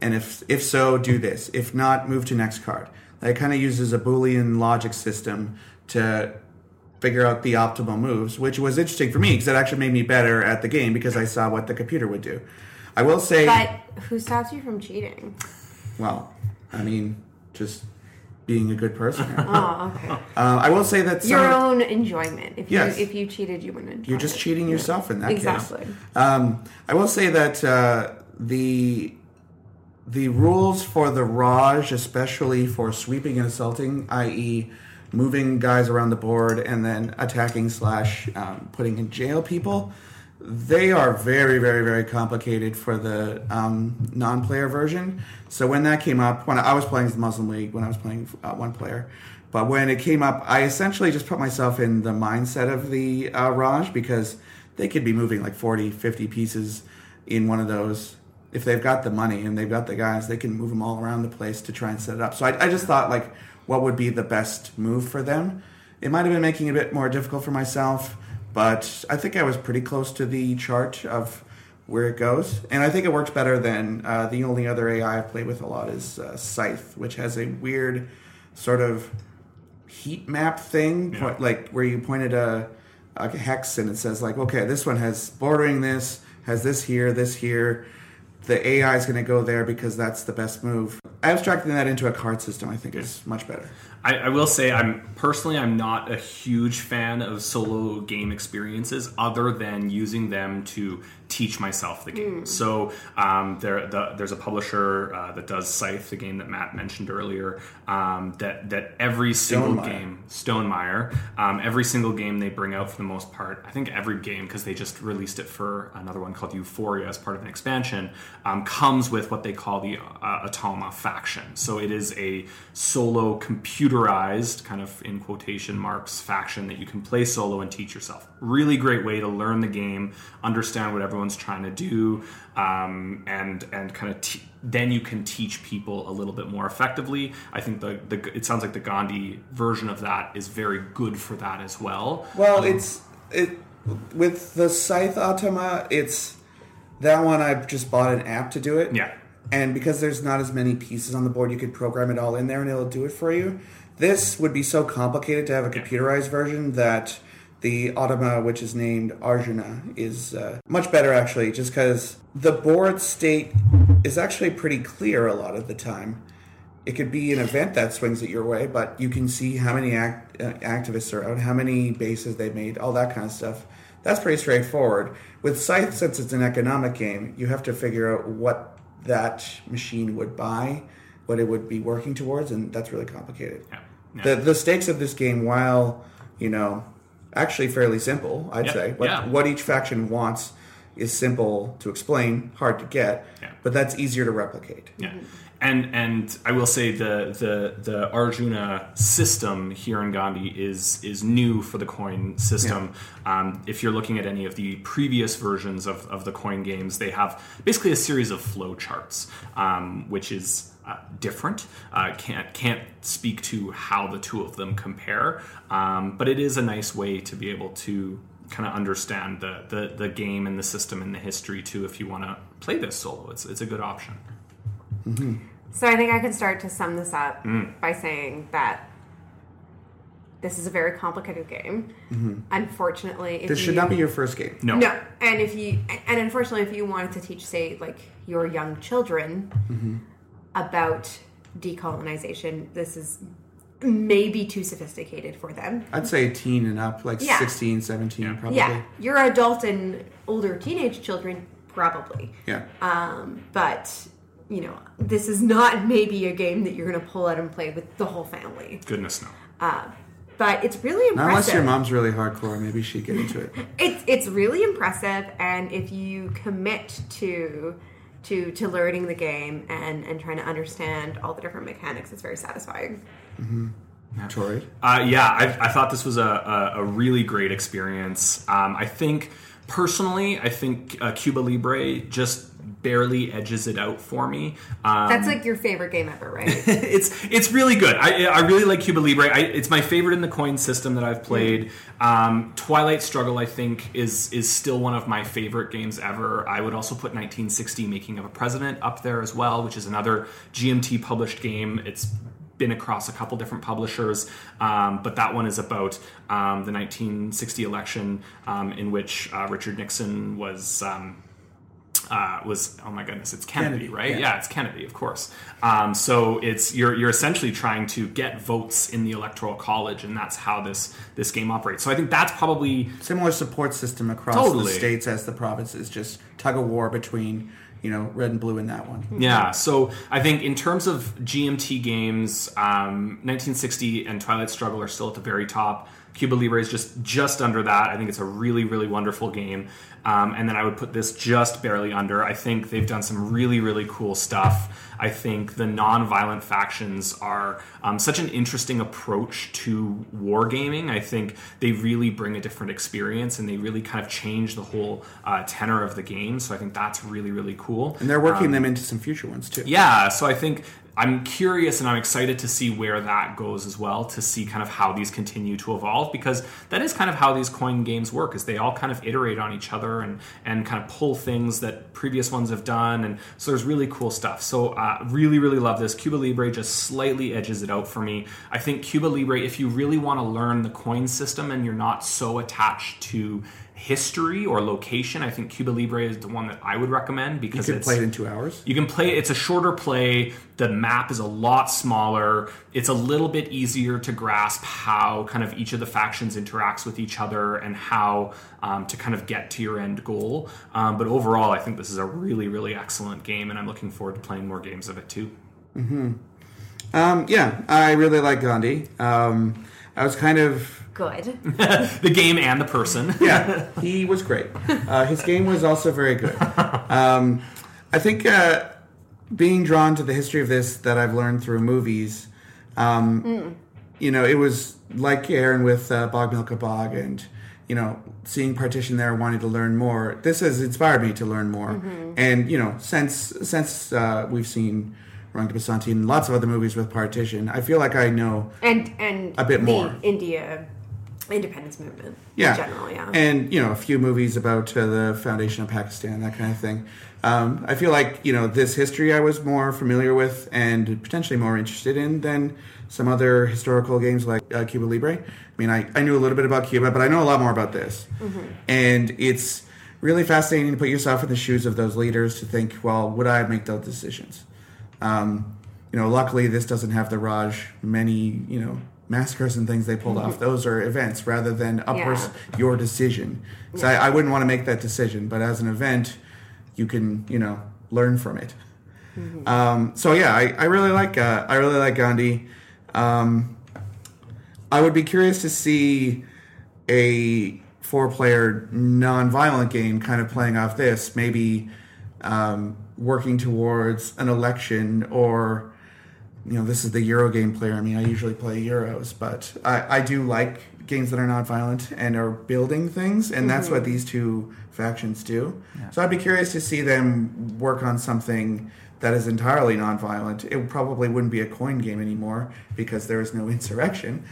And if if so, do this. If not, move to next card. It kind of uses a Boolean logic system to figure out the optimal moves, which was interesting for me because it actually made me better at the game because I saw what the computer would do. I will say, But who stops you from cheating? well, I mean, just being a good person. uh, Oh, okay. I will say that some Your own enjoyment. If Yes. you if you cheated, you wouldn't. Enjoy you're just it. cheating yourself in that Exactly. case. Um, I will say that uh, the the rules for the Raj, especially for sweeping and assaulting, i.e., moving guys around the board and then attacking slash um, putting in jail people, they are very, very, very complicated for the um, non-player version. So when that came up, when I was playing the Muslim League, when I was playing uh, one player, but when it came up, I essentially just put myself in the mindset of the uh, Raj because they could be moving like 40, 50 pieces in one of those. If they've got the money and they've got the guys, they can move them all around the place to try and set it up. So I, I just thought like, what would be the best move for them? It might have been making it a bit more difficult for myself, but I think I was pretty close to the chart of where it goes, and I think it works better than uh, the only other AI I've played with a lot is uh, Scythe, which has a weird sort of heat map thing, Yeah. point, like where you pointed a, a hex and it says like, okay, this one has bordering this, has this here, this here. The AI is going to go there because that's the best move. Abstracting that into a card system, I think, is much better. I, I will say I'm personally I'm not a huge fan of solo game experiences other than using them to teach myself the game. So um, there the, there's a publisher uh, that does Scythe, the game that Matt mentioned earlier. Um, that that every single Stonemaier. game Stonemaier, um, every single game they bring out for the most part. I think every game because they just released it for another one called Euphoria as part of an expansion. Um, comes with what they call the uh, Automa faction. So it is a solo computerized kind of in quotation marks faction that you can play solo and teach yourself. Really great way to learn the game, understand what everyone's trying to do, um, and and kind of te- then you can teach people a little bit more effectively. I think the, the it sounds like the Gandhi version of that is very good for that as well. Well, it's it with the Scythe Automa. It's that one. I've just bought an app to do it. Yeah. And because there's not as many pieces on the board, you could program it all in there and it'll do it for you. This would be so complicated to have a computerized version that the Automa, which is named Arjuna, is uh, much better actually, just because the board state is actually pretty clear a lot of the time. It could be an event that swings it your way, but you can see how many act, uh, activists are out, how many bases they made, all that kind of stuff. That's pretty straightforward. With Scythe, since it's an economic game, you have to figure out what that machine would buy, what it would be working towards, and that's really complicated. Yeah. Yeah. The the stakes of this game, while you know, actually fairly simple, I'd Yeah, say. What, yeah. what each faction wants is simple to explain, hard to get, Yeah. but that's easier to replicate. Yeah. And and I will say the the the Arjuna system here in Gandhi is is new for the coin system. Um, if you're looking at any of the previous versions of, of the coin games, they have basically a series of flow charts, um, which is uh, different. Uh, can't can't speak to how the two of them compare, um, but it is a nice way to be able to kind of understand the, the the game and the system and the history too. If you want to play this solo, it's it's a good option. So I think I can start to sum this up Mm. by saying that this is a very complicated game. Unfortunately, if Mm-hmm. This should you, not be your first game. No. No, and if you and unfortunately, if you wanted to teach, say, like your young children Mm-hmm. About decolonization, this is maybe too sophisticated for them. I'd say teen and up, like Yeah. sixteen, seventeen, 16, 17, Yeah. probably. Yeah, your adult and older teenage children probably, Yeah. um, but you know, this is not maybe a game that you're going to pull out and play with the whole family. Goodness no. But it's really Not unless your mom's really hardcore, maybe she'd get into it. it's it's really impressive and if you commit to to to learning the game and and trying to understand all the different mechanics is very satisfying Tori. Uh, yeah, I, I thought this was a, a, a really great experience. Um, I think personally, I think uh, Cuba Libre just barely edges it out for me. Um, that's like your favorite game ever right it's it's really good. I, I really like Cuba Libre. I, it's my favorite in the coin system that I've played. Um, Twilight Struggle, I think, is is still one of my favorite games ever. I would also put 1960 Making of a President up there as well, which is another GMT published game. It's been across a couple different publishers, um, but that one is about um, the 1960 election um, in which uh, Richard Nixon was. Uh, was oh my goodness, it's Kennedy, Kennedy, right? yeah. Yeah. it's Kennedy, of course. Um, so it's you're you're essentially trying to get votes in the electoral college, and that's how this this game operates. So I think that's probably Similar support system across Totally. the states as the provinces, just tug of war between you know red and blue in that one. Yeah, so I think in terms of GMT games, um, 1960 and Twilight Struggle are still at the very top. Cuba Libre is just just under that. I think it's a really really wonderful game. Um, and then I would put this just barely under. I think they've done some really really cool stuff. I think the non-violent factions are um, such an interesting approach to wargaming. I think they really bring a different experience and they really kind of change the whole uh, tenor of the game. So I think that's really really cool. And they're working them into some future ones too. Yeah, so I think I'm curious and I'm excited to see where that goes as well, to see kind of how these continue to evolve, because that is kind of how these coin games work, is they all kind of iterate on each other and, and kind of pull things that previous ones have done. And so there's really cool stuff. So uh, really, really love this. Cuba Libre just slightly edges it out for me. I think Cuba Libre, if you really want to learn the coin system and you're not so attached to history or location, I think Cuba Libre is the one that I would recommend You because could it's play it in two hours. you can play it's a shorter play. The map is a lot smaller. It's a little bit easier to grasp how kind of each of the factions interacts with each other and how um, to kind of get to your end goal. Um, but overall, I think this is a really, really excellent game, and I'm looking forward to playing more games of it too. Um, yeah, I really like Gandhi. Um, I was kind of Good. The game and the person. yeah, he was great. Uh, his game was also very good. Um, I think uh, being drawn to the history of this that I've learned through movies, um, you know, it was like Erin with uh, Bhaag Milkha Bhaag and, you know, seeing partition there, wanting to learn more. This has inspired me to learn more. And, you know, since, since uh, we've seen Rang Basanti and lots of other movies with partition, I feel like I know And and A bit the more. India independence movement. yeah. In general, yeah. And you know, a few movies about uh, the foundation of Pakistan, that kind of thing. Um, I feel like you know this history I was more familiar with and potentially more interested in than some other historical games like uh, Cuba Libre. I mean, I, I knew a little bit about Cuba, but I know a lot more about this, and it's really fascinating to put yourself in the shoes of those leaders to think, well, would I make those decisions? Um, you know, luckily this doesn't have the Raj many, you know, massacres and things they pulled off. Those are events rather than a Yeah. your decision. So I, I wouldn't want to make that decision, but as an event, you can, you know, learn from it. Um, so yeah, I, I really like uh, I really like Gandhi. Um, I would be curious to see a four-player non-violent game kind of playing off this, maybe um, working towards an election or you know this is the Euro game player. I mean, I usually play Euros, but I, I do like games that are non-violent and are building things, and that's what these two factions do. So I'd be curious to see them work on something that is entirely non-violent. It probably wouldn't be a coin game anymore because there is no insurrection,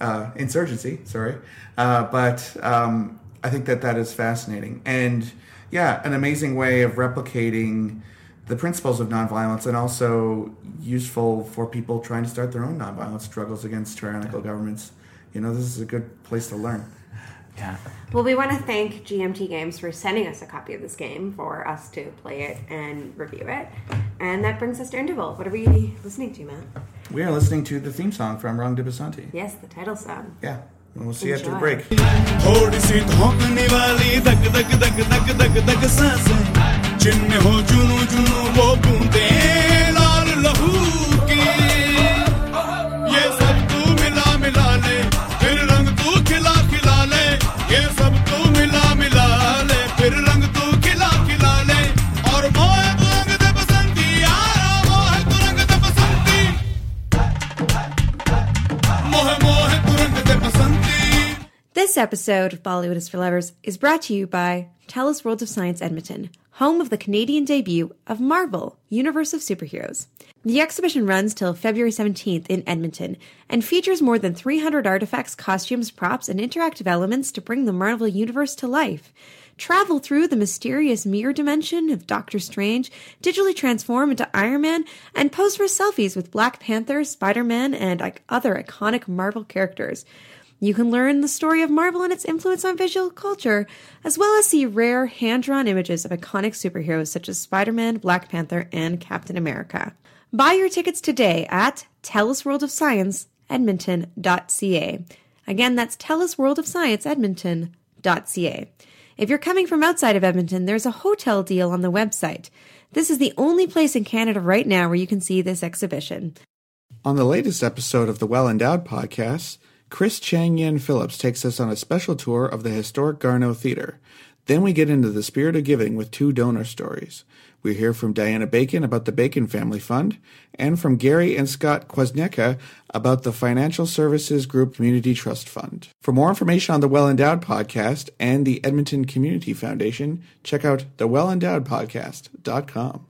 uh, insurgency. Sorry, uh, but um, I think that that is fascinating and yeah, an amazing way of replicating the principles of nonviolence and also useful for people trying to start their own nonviolent struggles against tyrannical governments. You know, this is a good place to learn. Yeah. Well, we want to thank GMT Games for sending us a copy of this game for us to play it and review it. And that brings us to Interval. What are we listening to, Matt? We are listening to the theme song from Rang de Basanti. Yes, the title song. Yeah, and we'll see you after the break. जिनमें हो जुनू जुनू वो बूंदे लाल लहू की। ये सब तू मिला मिला ले फिर रंग तू खिला खिला ले। ये सब तू मिला मिला ले फिर रंग तू खिला खिला ले। और तू रंग दे बसंती यारा मोह तू रंग दे बसंती। मोह मोह तू रंग दे बसंती। This episode of Bollywood is for Lovers is brought to you by Telus World of Science Edmonton, home of the Canadian debut of Marvel, Universe of Superheroes. The exhibition runs till February 17th in Edmonton and features more than 300 artifacts, costumes, props, and interactive elements to bring the Marvel Universe to life. Travel through the mysterious mirror dimension of Doctor Strange, digitally transform into Iron Man, and pose for selfies with Black Panther, Spider Man, and other iconic Marvel characters. You can learn the story of Marvel and its influence on visual culture, as well as see rare hand drawn images of iconic superheroes such as Spider Man, Black Panther, and Captain America. Buy your tickets today at Telus World of Science, Edmonton.ca. Again, that's Telus World of Science, Edmonton.ca. If you're coming from outside of Edmonton, there's a hotel deal on the website. This is the only place in Canada right now where you can see this exhibition. On the latest episode of the Well Endowed podcast, Chris Chang Yen Phillips takes us on a special tour of the historic Garneau Theatre. Then we get into the spirit of giving with two donor stories. We hear from Diana Bacon about the Bacon Family Fund, and from Gary and Scott Kwasniewka about the Financial Services Group Community Trust Fund. For more information on the Well Endowed podcast and the Edmonton Community Foundation, check out thewellendowedpodcast.com.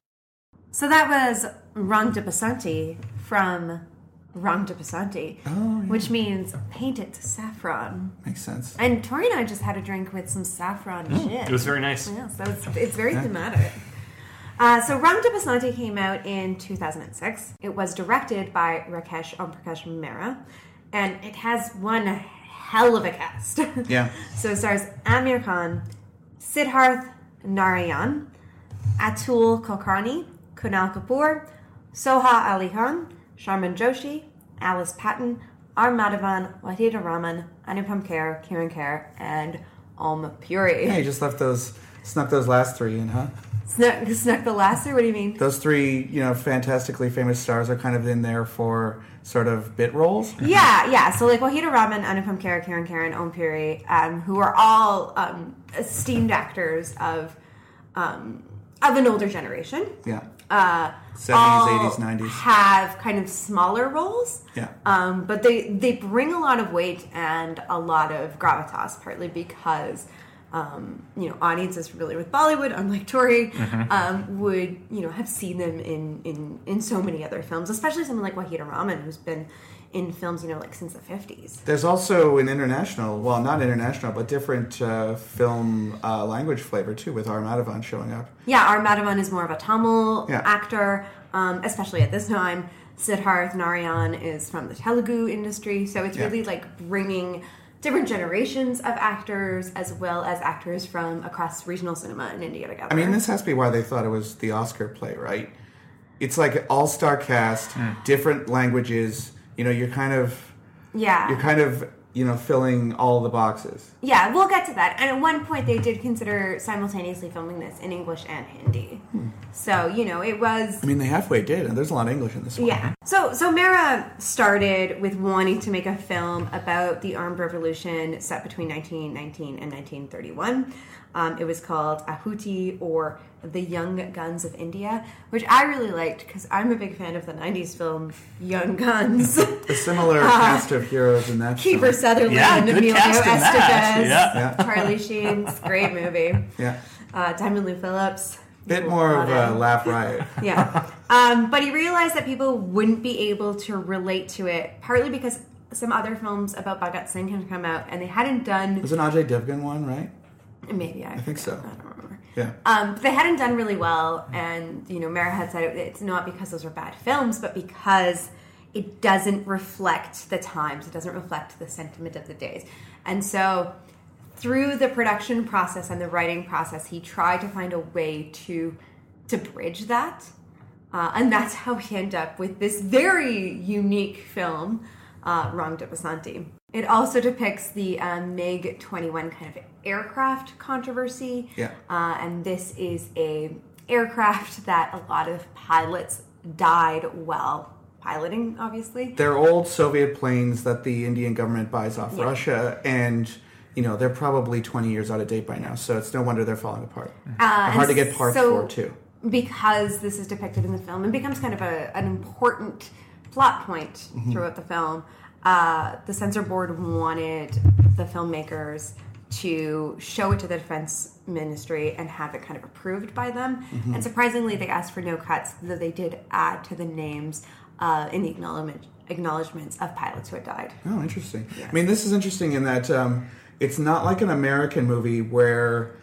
So that was Rang de Basanti from Rang de Basanti, which means painted saffron. Makes sense. And Tori and I just had a drink with some saffron shit. It was very nice. Yeah, so it's, it's very thematic. Uh, so Rang de Basanti came out in 2006. It was directed by Rakesh Omprakash Mehra, and it has one hell of a cast. Yeah. so it stars Aamir Khan, Siddharth Narayan, Atul Kulkarni, Kunal Kapoor, Soha Ali Khan, Sharman Joshi, Alice Patten, R. Madhavan, Waheeda Rehman, Anupam Kher, Kiran Kher, and Om Puri. Yeah, you just left those, snuck those last three in, huh? Snuck, snuck the last three? What do you mean? Those three, you know, fantastically famous stars are kind of in there for sort of bit roles. Yeah, yeah. So like Waheeda Rehman, Anupam Kher, Karen Karen, Om Puri, um, who are all um, esteemed actors of um, of an older generation. Yeah. Uh, 70s, all 80s, 90s. have kind of smaller roles. Yeah. Um, but they they bring a lot of weight and a lot of gravitas, partly because um, you know audiences familiar with Bollywood, unlike Tori, Mm-hmm. um, would you know have seen them in in in so many other films, especially someone like Waheeda Rehman, who's been in films you know like since the fifties. There's also an international, well, not international, but different uh, film uh, language flavor too, with R. Madhavan showing up. Yeah, R. Madhavan is more of a Tamil Yeah. actor, um, especially at this time. Siddharth Narayan is from the Telugu industry, so it's Yeah. really like bringing different generations of actors as well as actors from across regional cinema in India together. I mean, this has to be why they thought it was the Oscar play, right? It's like an all-star cast, different languages. You know, you're kind of yeah, you're kind of you know filling all the boxes. yeah, we'll get to that. And at one point, they did consider simultaneously filming this in English and Hindi. Hmm. So you know, it was I mean, they halfway did, and there's a lot of English in this one. Yeah. So so Mehra started with wanting to make a film about the armed revolution set between 1919 and 1931. Um, it was called Ahuti or The Young Guns of India, which I really liked because I'm a big fan of the 90s film Young Guns. A similar cast of heroes in that. Uh, Kiefer film. Sutherland, Yeah, good Emilio cast in that, Estevez, yeah. Yeah. Charlie Sheen, great movie. Yeah, Uh, Diamond Lou Phillips. bit more of a laugh riot. Yeah. Um, but he realized that people wouldn't be able to relate to it, partly because some other films about Bhagat Singh had come out and they hadn't done. It Was an Ajay Devgan one, right? Maybe I, think so. I don't remember. Yeah. Um, they hadn't done really well, and you know, Mehra had said it, it's not because those are bad films, but because it doesn't reflect the times, it doesn't reflect the sentiment of the days, and so through the production process and the writing process, he tried to find a way to to bridge that, uh, and that's how he ended up with this very unique film, uh, Rang de Basanti. It also depicts the um, MiG 21 kind of aircraft controversy. Yeah. Uh, and this is a aircraft that a lot of pilots died while piloting, obviously. They're old Soviet planes that the Indian government buys off Yeah. Russia, and you know they're probably 20 years out of date by now. So it's no wonder they're falling apart. Uh, hard to get parts so for too. Because this is depicted in the film and becomes kind of a, an important plot point Mm-hmm. throughout the film, uh, the censor board wanted the filmmakers to show it to the defense ministry and have it kind of approved by them. Mm-hmm. And surprisingly, they asked for no cuts, though they did add to the names uh, in the acknowledgement, acknowledgements of pilots who had died. Oh, interesting. I mean, this is interesting in that um, it's not like an American movie where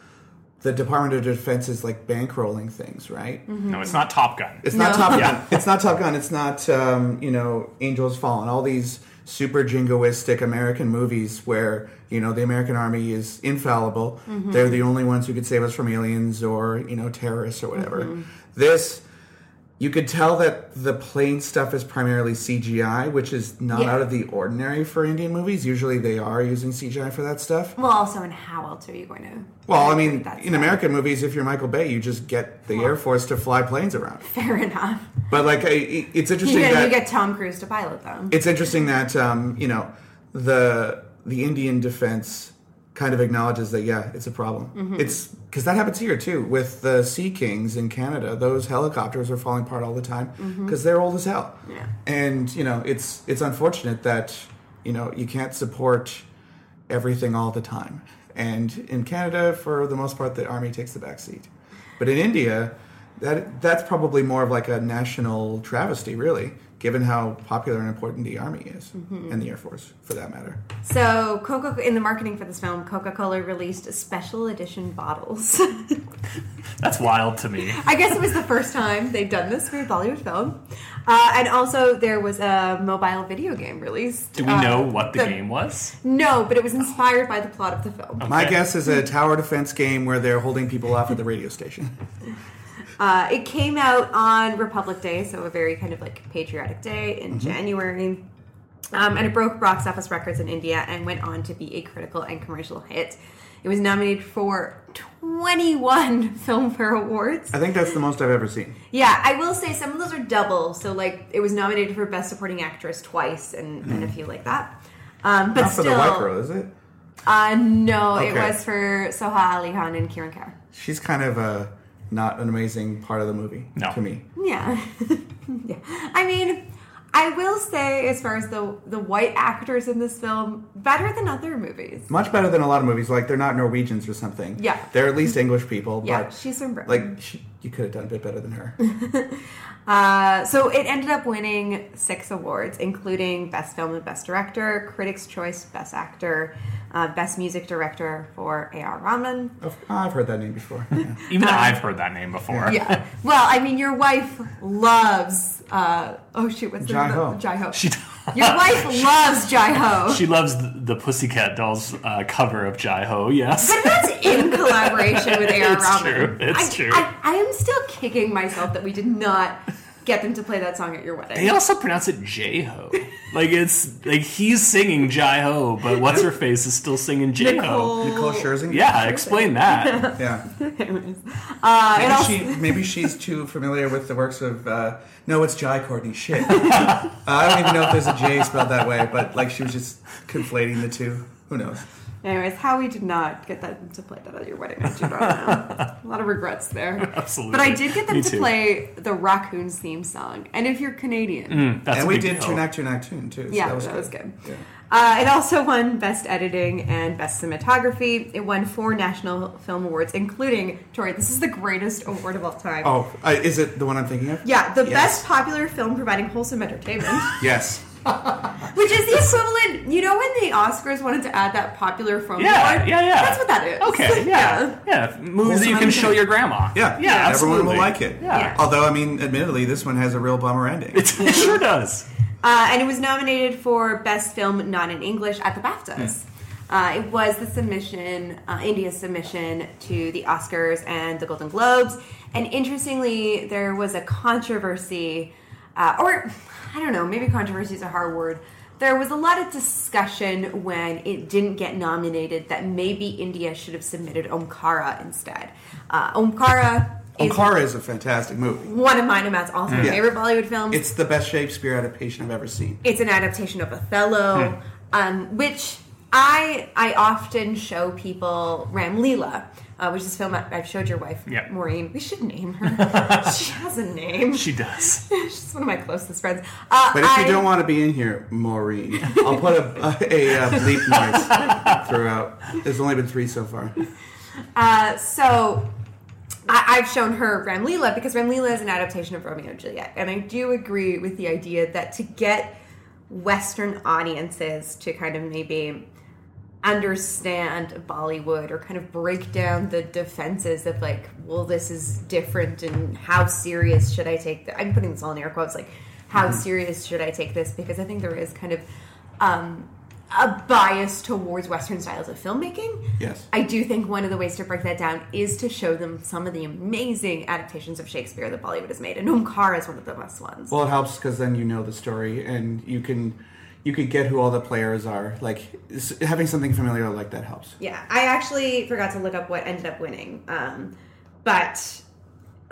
the Department of Defense is like bankrolling things, right? No, it's not Top Gun. It's not Top Gun. Yeah. It's not Top Gun. It's not um, you know Angels Fallen. All these super jingoistic American movies where you know the American army is infallible. Mm-hmm. They're the only ones who could save us from aliens or you know terrorists or whatever. Mm-hmm. This you could tell that the plane stuff is primarily CGI, which is not Yeah. out of the ordinary for Indian movies. Usually they are using CGI for that stuff. Well, also, and how else are you going to? Well, I mean, in? American movies, if you're Michael Bay, you just get the Air Force to fly planes around. fair enough. But like, it's You, interesting get- that you get Tom Cruise to pilot them. it's interesting that um, you know the the Indian defense kind of acknowledges that yeah, it's a problem. Mm-hmm. It's because that happens here too with the Sea Kings in Canada. Those helicopters are falling apart all the time because they're old as hell. Mm-hmm. Yeah. And you know, it's it's unfortunate that you know you can't support everything all the time. And in Canada, for the most part, the army takes the back seat. But in India, that that's probably more of like a national travesty, really, given how popular and important the army is and the Air Force, for that matter. So, Coca in the marketing for this film, Coca Cola released special edition bottles. That's wild to me. I guess it was the first time they'd done this for a Bollywood film. Uh, and also, there was a mobile video game released. Do we Uh, know what the, game was? No, but it was inspired by the plot of the film. My guess is a tower defense game where they're holding people off at the radio station. Uh, it came out on Republic Day, so a very kind of like patriotic day in January. Um, and it broke box office records in India and went on to be a critical and commercial hit. It was nominated for 21 Filmfare Awards. I think that's the most I've ever seen. Yeah, I will say some of those are double. So, like, it was nominated for Best Supporting Actress twice and, and a few like that. Um, but Not for still, the white girl, is it? Uh, no, it was for Soha Ali Khan and Kiran Kher. She's kind of a not an amazing part of the movie No. to me. Yeah. yeah. I mean, I will say, as far as the the white actors in this film, better than other movies. Much better than a lot of movies. Like they're not Norwegians or something. Yeah. they're at least English people. Yeah, but she's from Britain. like she, you could have done a bit better than her. Uh, so it ended up winning six awards, including Best Film and Best Director, Critics' Choice Best Actor, uh, Best Music Director for A.R. Rahman. Oh, I've heard that name before. Yeah. Even I've heard that name before. Yeah. Well, I mean, your wife loves. Uh, oh shoot, what's the Jai name? Ho. Jai Ho. She, Your wife loves Jai Ho. she loves the, the Pussycat Dolls uh, cover of Jai Ho, yes. But that's in collaboration with A.R. Rahman. It's Rahman. true, it's I, true. I, I am still kicking myself that we did not get them to play that song at your wedding. They also pronounce it J Ho. Like it's like he's singing Jai Ho, but what's her face is still singing J Ho. Nicole. Nicole Scherzinger. Yeah, explain that. yeah. Uh, Maybe, also, she, maybe she's too familiar with the works of. Uh, no, it's Jai Courtney. Shit. uh, I don't even know if there's a J spelled that way, but like she was just conflating the two. Who knows? Anyways, how we did not get them to play that at your wedding, I do not know. A lot of regrets there. Absolutely. But I did get them Me to too. play the Raccoons theme song. And if you're Canadian, Mm, that's and a we big did deal. Tunak Tunak Tun too. So Yeah, that was that good. was good. Yeah. Uh, it also won Best Editing and Best Cinematography. It won four National Film Awards, including, Tori, this is the greatest award of all time. Oh, uh, is it the one I'm thinking of? Yeah, the Yes. best popular film providing wholesome entertainment, Yes. which is the equivalent. You know when the Oscars wanted to add that popular film Yeah, award? yeah, yeah. That's what that is. Okay, yeah. Yeah, movies that you can show your grandma. Yeah. Yeah, Everyone will like it. Yeah. Yeah. Although, I mean, admittedly, this one has a real bummer ending. it sure does. Uh, and it was nominated for Best Film Not in English at the BAFTAs. Uh, it was the submission, uh, India's submission to the Oscars and the Golden Globes. And interestingly, there was a controversy, uh, or I don't know, maybe controversy is a hard word. There was a lot of discussion when it didn't get nominated that maybe India should have submitted Omkara instead. Uh, Omkara is Omkara is a fantastic movie. one of mine and Matt's all-time Yeah. favorite Bollywood films. It's the best Shakespeare adaptation I've ever seen. it's an adaptation of Othello, um, which I I often show people Ram Leela, uh, which is a film I- I've showed your wife, Yeah. Maureen. We should name her. she has a name. She does. She's one of my closest friends. Uh, But if I, you don't want to be in here, Maureen, I'll put a, a, a, uh bleep noise throughout. There's only been three so far. Uh, so I, I've shown her Ram Leela because Ram Leela is an adaptation of Romeo and Juliet, and I do agree with the idea that to get Western audiences to kind of maybe understand Bollywood or kind of break down the defenses of like, well, this is different, and how serious should I take? The, I'm putting this all in air quotes, like, how serious should I take this? Because I think there is kind of um, a bias towards Western styles of filmmaking. Yes. I do think one of the ways to break that down is to show them some of the amazing adaptations of Shakespeare that Bollywood has made, and Omkara is one of the best ones. Well, it helps because then you know the story and you can you could get who all the players are. Like having something familiar like that helps. Yeah, I actually forgot to look up what ended up winning. Um, but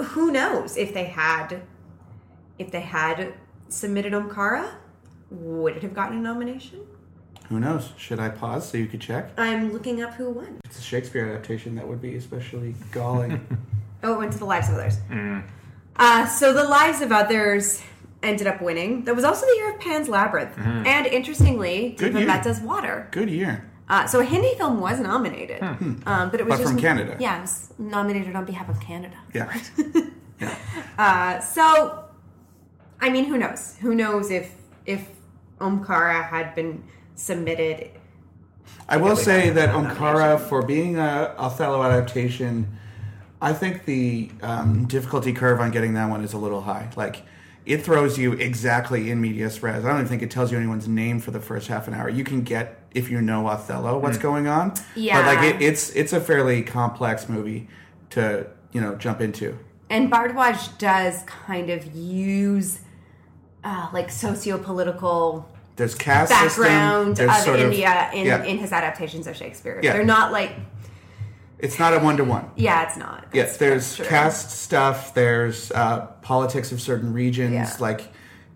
who knows if they had if they had submitted Omkara, would it have gotten a nomination? Who knows? Should I pause so you could check? I'm looking up who won. It's a Shakespeare adaptation that would be especially galling. Oh, it went to the lives of others. Uh, so the lives of others ended up winning. That was also the year of Pan's Labyrinth, and interestingly, Good Deepa year. Mehta's Water. Good year. Uh, so a Hindi film was nominated, um, but it was But just from Canada. Yeah, it was nominated on behalf of Canada. Yeah. yeah. Uh, so, I mean, who knows? Who knows if if Omkara had been submitted? I will say that Omkara, for being a Othello adaptation, I think the um, difficulty curve on getting that one is a little high. Like, it throws you exactly in medias res. I don't even think it tells you anyone's name for the first half an hour. You can get if you know Othello what's going on. Yeah. But like, it, it's it's a fairly complex movie to you know jump into. And Bhardwaj does kind of use uh, like socio-political There's caste background system. There's of India in, yeah. in his adaptations of Shakespeare. Yeah. They're not like It's not a one to one. yeah, it's not. Yes, there's that's caste stuff. There's uh, politics of certain regions. Yeah. Like,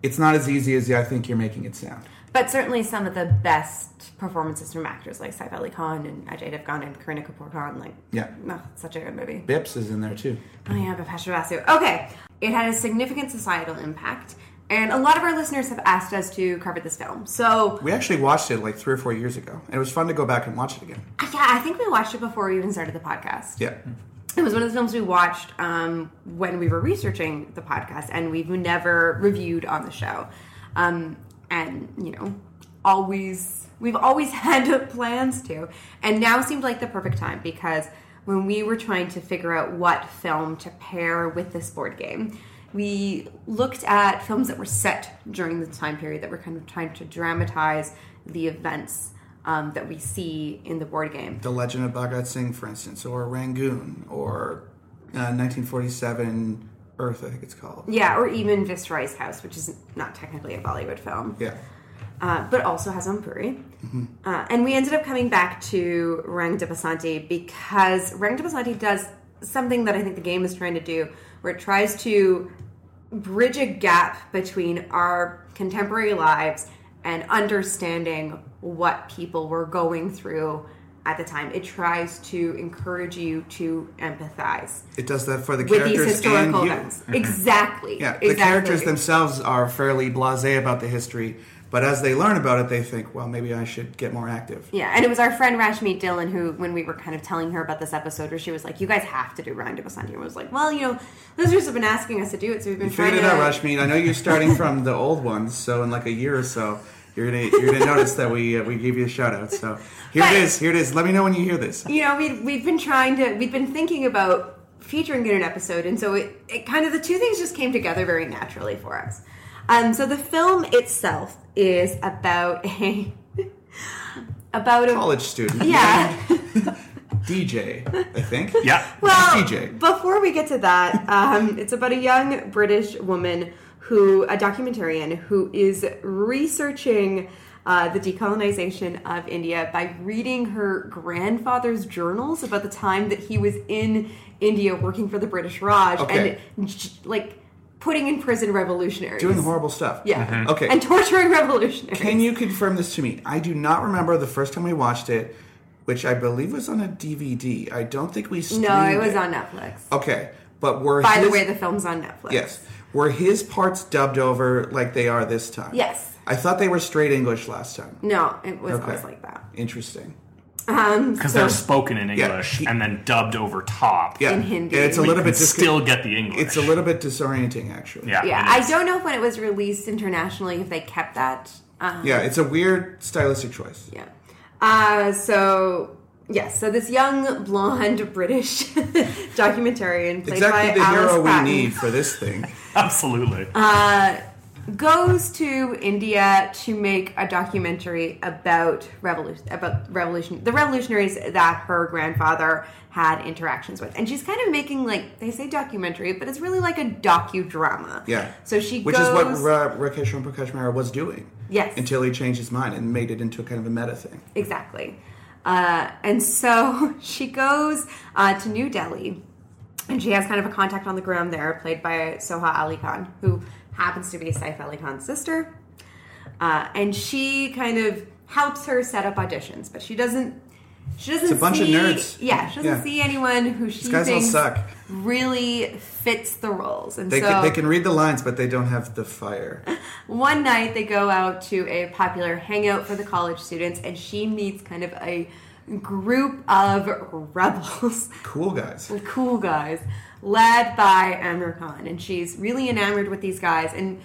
it's not as easy as I think you're making it sound. But certainly some of the best performances from actors like Saif Ali Khan and Ajay Devgan and Kareena Kapoor Khan. Like, Yeah. oh, such a good movie. Bips is in there too. Oh yeah, Bipasha Basu. Okay, it had a significant societal impact, and a lot of our listeners have asked us to cover this film. So We actually watched it like three or four years ago, and it was fun to go back and watch it again. yeah, I think we watched it before we even started the podcast. Yeah, It was one of the films we watched um, when we were researching the podcast, and we've never reviewed on the show. Um, and you know, always we've always had plans to, and now seemed like the perfect time because when we were trying to figure out what film to pair with this board game, we looked at films that were set during the time period that were kind of trying to dramatize the events um, that we see in the board game. The Legend of Bhagat Singh, for instance, or Rangoon, or uh, 1947 Earth, I think it's called. Yeah, or even Viceroy's House, which is not technically a Bollywood film, Yeah, uh, but also has Om Puri. Uh, and we ended up coming back to Rang de Basanti because Rang de Basanti does something that I think the game is trying to do, where it tries to bridge a gap between our contemporary lives and understanding what people were going through at the time. It tries to encourage you to empathize it does that for the with these characters historical events. Exactly. Yeah, exactly. the characters themselves are fairly blasé about the history, but as they learn about it, they think, well, maybe I should get more active. Yeah, and it was our friend Rashmi Dillon who, when we were kind of telling her about this episode, where she was like, "You guys have to do de Basanti," and was like, "Well, you know, listeners have been asking us to do it, so we've been You trying figured it to." out, Rashmi. I know you're starting from the old ones, so in like a year or so, you're gonna you're gonna notice that we uh, we gave you a shout out. So here But- it is. Here it is. Let me know when you hear this. You know, we we've been trying to, we've been thinking about featuring in an episode, and so it, it kind of the two things just came together very naturally for us. Um, so the film itself is about a about a College student, yeah. DJ, I think. Yeah. Well, DJ. before we get to that, um, it's about a young British woman who, a documentarian, who is researching uh, the decolonization of India by reading her grandfather's journals about the time that he was in India working for the British Raj Okay. and like putting in prison revolutionaries. Doing horrible stuff. Yeah. Mm-hmm. Mm-hmm. Okay. And torturing revolutionaries. Can you confirm this to me? I do not remember the first time we watched it, which I believe was on a DVD. I don't think we streamed No, it was on Netflix. Okay, but were By the way, the film's on Netflix. yes, were his parts dubbed over like they are this time? Yes. I thought they were straight English last time. No, it was Okay. always like that. Interesting. Um, Because so- they're spoken in English he- and then dubbed over top. Yeah, In Hindi. Yeah, it's a We little can bit dis- still get the English. It's a little bit disorienting, actually. Yeah. Yeah, I don't know if when it was released internationally if they kept that. Um, Yeah, it's a weird stylistic choice. yeah. Uh, so yes, so this young blonde British documentarian played Exactly by the Alice hero Patten. we need for this thing. Absolutely. Uh, goes to India to make a documentary about revolution about revolution the revolutionaries that her grandfather had interactions with. And she's kind of making like they say documentary, but it's really like a docudrama. Yeah. So she Which goes is what uh, Rakesh Om Prakash Mehra was doing. Yes. Until he changed his mind and made it into a kind of a meta thing. Exactly. Uh, and so she goes uh, to New Delhi and she has kind of a contact on the ground there, played by Soha Ali Khan, who happens to be Saif Ali Khan's sister. Uh, and she kind of helps her set up auditions, but she doesn't. She doesn't. It's a bunch of see, nerds. Yeah, she doesn't Yeah. see anyone who she guys all thinks suck. really fits the roles. And They, so can, they can read the lines, but they don't have the fire. one night they go out to a popular hangout for the college students, and she meets kind of a group of rebels. Cool guys. cool guys led by Aamir Khan and she's really enamored with these guys. And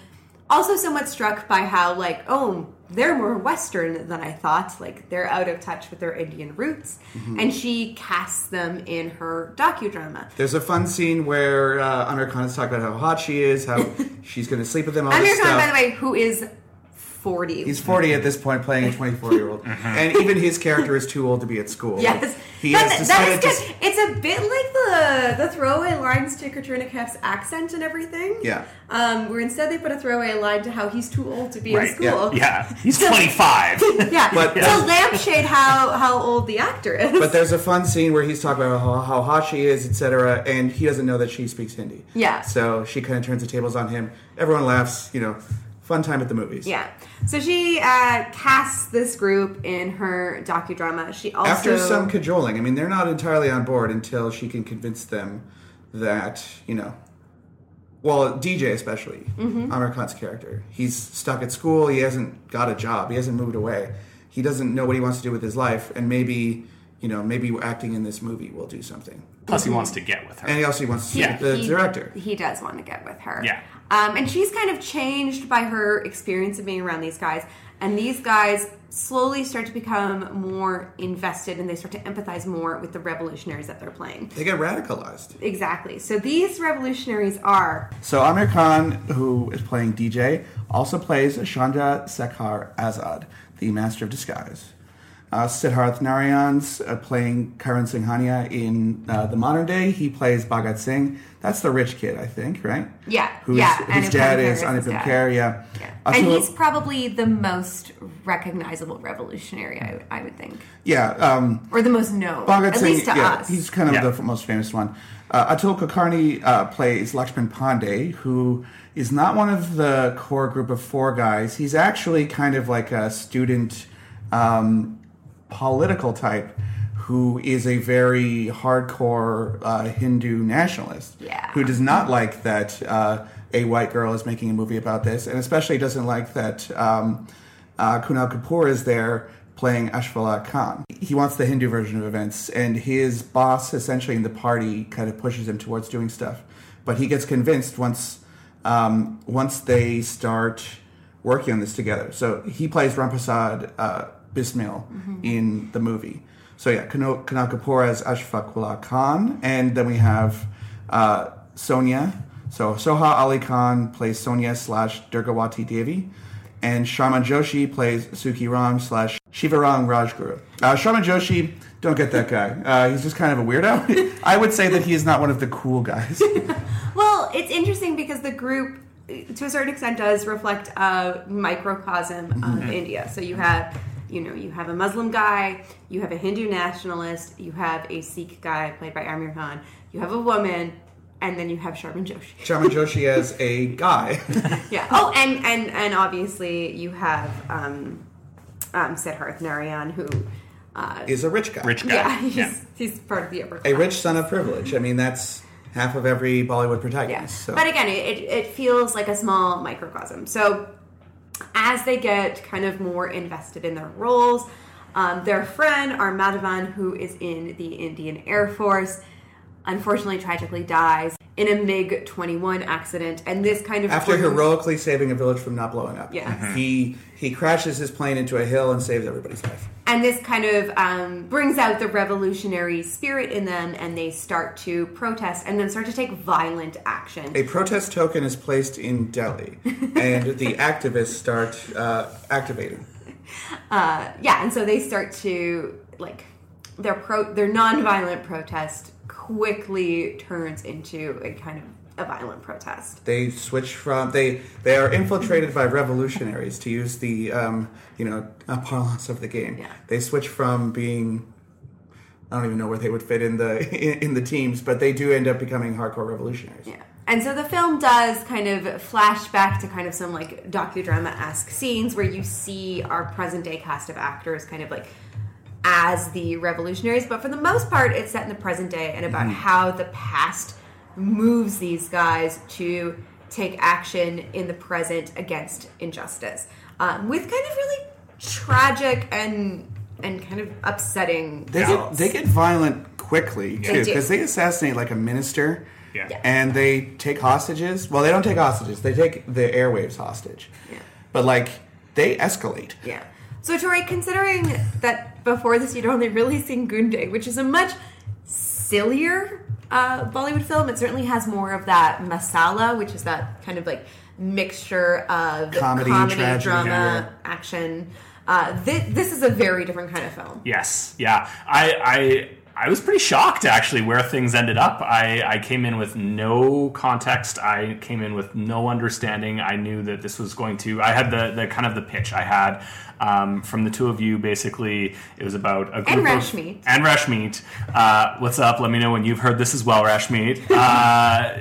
also somewhat struck by how like oh they're more western than I thought. Like they're out of touch with their Indian roots. Mm-hmm. and she casts them in her docudrama. There's a fun scene where uh, Aamir Khan is talking about how hot she is, how she's going to sleep with them, all Aamir Khan by the way who is 40 He's 40 at this point, playing a 24 year old, and even his character is too old to be at school. Yes, he that, has that is decided good. to. It's a bit like the the throwaway lines to Katrina Kaif's accent and everything. Yeah. Um, where instead they put a throwaway line to how he's too old to be Right, in school. Yeah, he's 25. Yeah, But- to lampshade how how old the actor is. But there's a fun scene where he's talking about how, how hot she is, etc., and he doesn't know that she speaks Hindi. Yeah. So she kind of turns the tables on him. Everyone laughs. You know, fun time at the movies. yeah, so she uh, casts this group in her docudrama. She also After some cajoling, I mean, they're not entirely on board until she can convince them that you know. Well, DJ especially, Mm-hmm. Aamir Khan's character, he's stuck at school. He hasn't got a job. He hasn't moved away. He doesn't know what he wants to do with his life, and maybe you know, maybe we're acting in this movie will do something. Plus, he wants to get with her. And he also wants to see Yeah. the he, director. He does want to get with her. Yeah. Um, and she's kind of changed by her experience of being around these guys. And these guys slowly start to become more invested and they start to empathize more with the revolutionaries that they're playing. They get radicalized. Exactly. So these revolutionaries are So Aamir Khan, who is playing DJ, also plays Chandra Sekhar Azad, the Master of Disguise. Uh, Siddharth Narayan's uh, playing Karan Singhania in uh, the modern day. He plays Bhagat Singh. That's the rich kid, I think, right? Yeah, Who's, yeah, Whose Anupam dad Kher is is his Anupam. Kher, yeah. yeah. Uh, and so- he's probably the most recognizable revolutionary, I, I would think, yeah, um, or the most known, Bhagat at Singh, least to yeah, us. he's kind of Yeah. the f- most famous one. Uh, Atul Kulkarni uh, plays Lakshman Pandey, who is not one of the core group of four guys. He's actually kind of like a student um, political type who is a very hardcore uh, Hindu nationalist. Yeah. Who does not like that uh, a white girl is making a movie about this, and especially doesn't like that um, uh, Kunal Kapoor is there playing Ashfaq Khan. He wants the Hindu version of events, and his boss, essentially in the party, kind of pushes him towards doing stuff. But he gets convinced once um, once they start working on this together. So he plays Ramprasad Bismil in the movie. So yeah, Kunal, Kapoor as Ashfaq Khan, and then we have uh, Sonia. So Soha Ali Khan plays Sonia slash Durgawati Devi, and Sharman Joshi plays Suki Ram slash Shivaram Rajguru. Uh, Sharman Joshi, don't get that guy. Uh, he's just kind of a weirdo. I would say that he is not one of the cool guys. Well, it's interesting because the group, to a certain extent, does reflect a microcosm Mm-hmm. of India. So you have, you know, you have a Muslim guy, you have a Hindu nationalist, you have a Sikh guy played by Aamir Khan, you have a woman, and then you have Sharman Joshi. Sharman Joshi as a guy. yeah. Oh, and and and obviously you have um, um, Siddharth Narayan, who, uh, is a rich guy. Rich guy. yeah, he's Yeah. he's part of the upper class. A rich son of privilege. I mean, that's half of every Bollywood protagonist. Yeah. So. But again, it, it feels like a small microcosm. So as they get kind of more invested in their roles, um, their friend, R. Madhavan, who is in the Indian Air Force, unfortunately tragically dies in a MiG 21 accident. And this kind of. After proves- heroically saving a village from not blowing up. Yeah. Mhm. He he crashes his plane into a hill and saves everybody's life. and this kind of um, brings out the revolutionary spirit in them, and they start to protest and then start to take violent action. A protest token is placed in Delhi, and the activists start uh, activating. yeah, and so they start to like their pro their nonviolent protest quickly turns into a kind of a violent protest. They switch from they they are infiltrated by revolutionaries to use the um, you know uh, parlance of the game. Yeah. They switch from being I don't even know where they would fit in the in, in the teams, but they do end up becoming hardcore revolutionaries. Yeah. And so the film does kind of flash back to kind of some like docudrama esque scenes where you see our present day cast of actors kind of like as the revolutionaries, but for the most part, it's set in the present day and about how the past moves these guys to take action in the present against injustice, um, with kind of really tragic and and kind of upsetting. They get, they get violent quickly too because they assassinate like a minister. Yeah. Yeah. And they take hostages. Well, they don't take hostages. They take the airwaves hostage. Yeah. But like they escalate. Yeah. So, Tori, considering that before this you'd only really seen Gunday, which is a much sillier uh, Bollywood film, it certainly has more of that masala, which is that kind of like mixture of Comedy, tragedy, drama, yeah. action. Uh, thi- this is a very different kind of film. Yes, yeah. I I I was pretty shocked actually where things ended up. I I came in with no context. I came in with no understanding. I knew that this was going to. I had the the kind of the pitch I had. Um, from the two of you, basically, it was about a group And of- Rashmeet. and Rashmeet. Uh, what's up? Let me know when you've heard this as well, Rashmeet. Uh,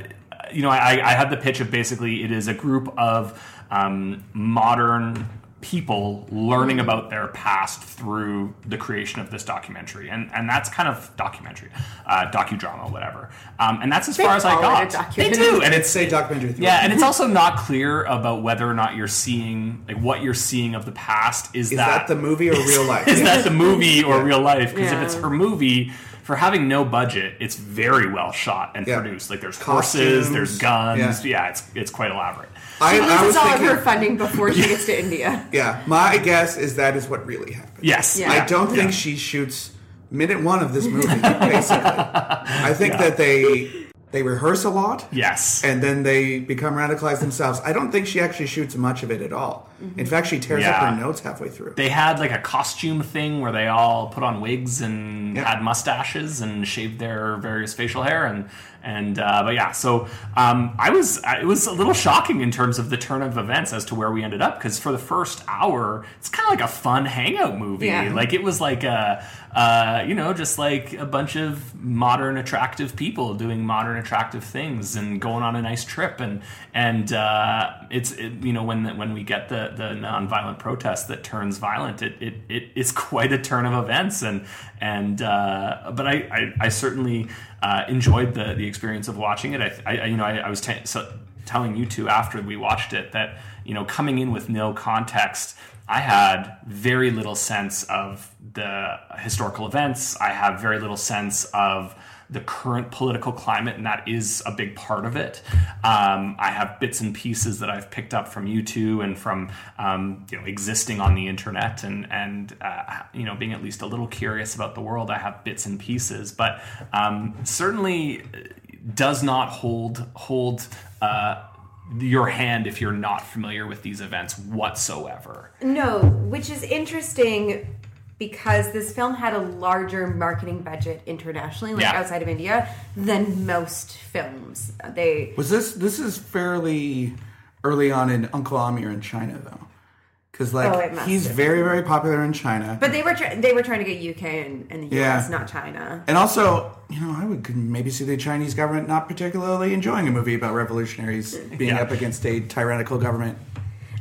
you know, I, I had the pitch of basically it is a group of um, modern people learning about their past through the creation of this documentary, and and that's kind of documentary, uh, docudrama, whatever. Um, and that's as They far as I call it a got. They do, and it's Say documentary. through yeah, it. and it's also not clear about whether or not you're seeing like what you're seeing of the past is, is that, the movie or real life? is that the movie or real life? Because Yeah. if it's her movie, for having no budget, it's very well shot and Yeah. produced. Like there's Costumes. horses, there's guns. Yeah. Yeah, it's it's quite elaborate. I, She I loses was all of her funding before she gets to India. yeah, my guess is that is what really happened. Yes. Yeah. I don't Yeah. think she shoots minute one of this movie. basically, I think Yeah. that they they rehearse a lot. Yes. and then they become radicalized themselves. I don't think she actually shoots much of it at all. In fact, she tears up her notes halfway through. they had like a costume thing where they all put on wigs and Yeah. had mustaches and shaved their various facial hair and and uh, but yeah so um, I was it was a little shocking in terms of the turn of events as to where we ended up because for the first hour it's kind of like a fun hangout movie Yeah. like it was like a uh, you know just like a bunch of modern attractive people doing modern attractive things and going on a nice trip and and uh, it's it, you know when when we get the the nonviolent protest that turns violent it it, it it's quite a turn of events and and uh, but I I, I certainly uh, enjoyed the the experience of watching it I, I you know I, I was t- so, telling you two after we watched it that you know coming in with no context I had very little sense of the historical events. I have very little sense of the current political climate, and that is a big part of it. Um, I have bits and pieces that I've picked up from YouTube and from um, you know existing on the internet and and uh, you know being at least a little curious about the world. I have bits and pieces, but um, certainly does not hold hold. Uh, your hand if you're not familiar with these events whatsoever. No, which is interesting because this film had a larger marketing budget internationally, like Yeah. outside of India, than most films. They Was this this is fairly early on in Uncle Aamir in China though, because Oh, like must he's have very very popular in China. but they were try- they were trying to get UK and, and the US, Yeah. not China. and also, you know, I would maybe see the Chinese government not particularly enjoying a movie about revolutionaries being Yeah. up against a tyrannical government.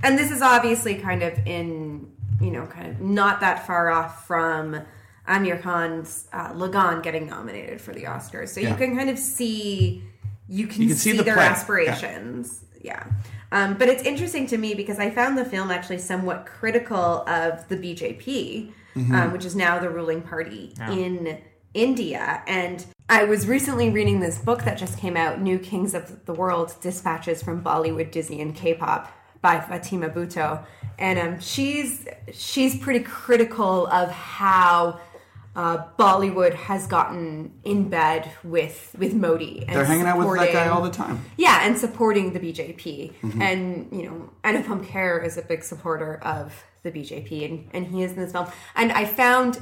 And this is obviously kind of in you know kind of not that far off from Aamir Khan's uh, Lagaan getting nominated for the Oscars, so you can kind of see you can, You can see see, the their plan. aspirations. Yeah. Um, but it's interesting to me because I found the film actually somewhat critical of the BJP, Mm-hmm. um, which is now the ruling party in India. And I was recently reading this book that just came out, New Kings of the World Dispatches from Bollywood, Disney, and K pop by Fatima Bhutto, and um, she's she's pretty critical of how. Uh, Bollywood has gotten in bed with with Modi. And They're hanging out with that guy all the time. yeah, and supporting the BJP. Mm-hmm. And, you know, Anupam Kher is a big supporter of the BJP, and, and he is in this film. And I found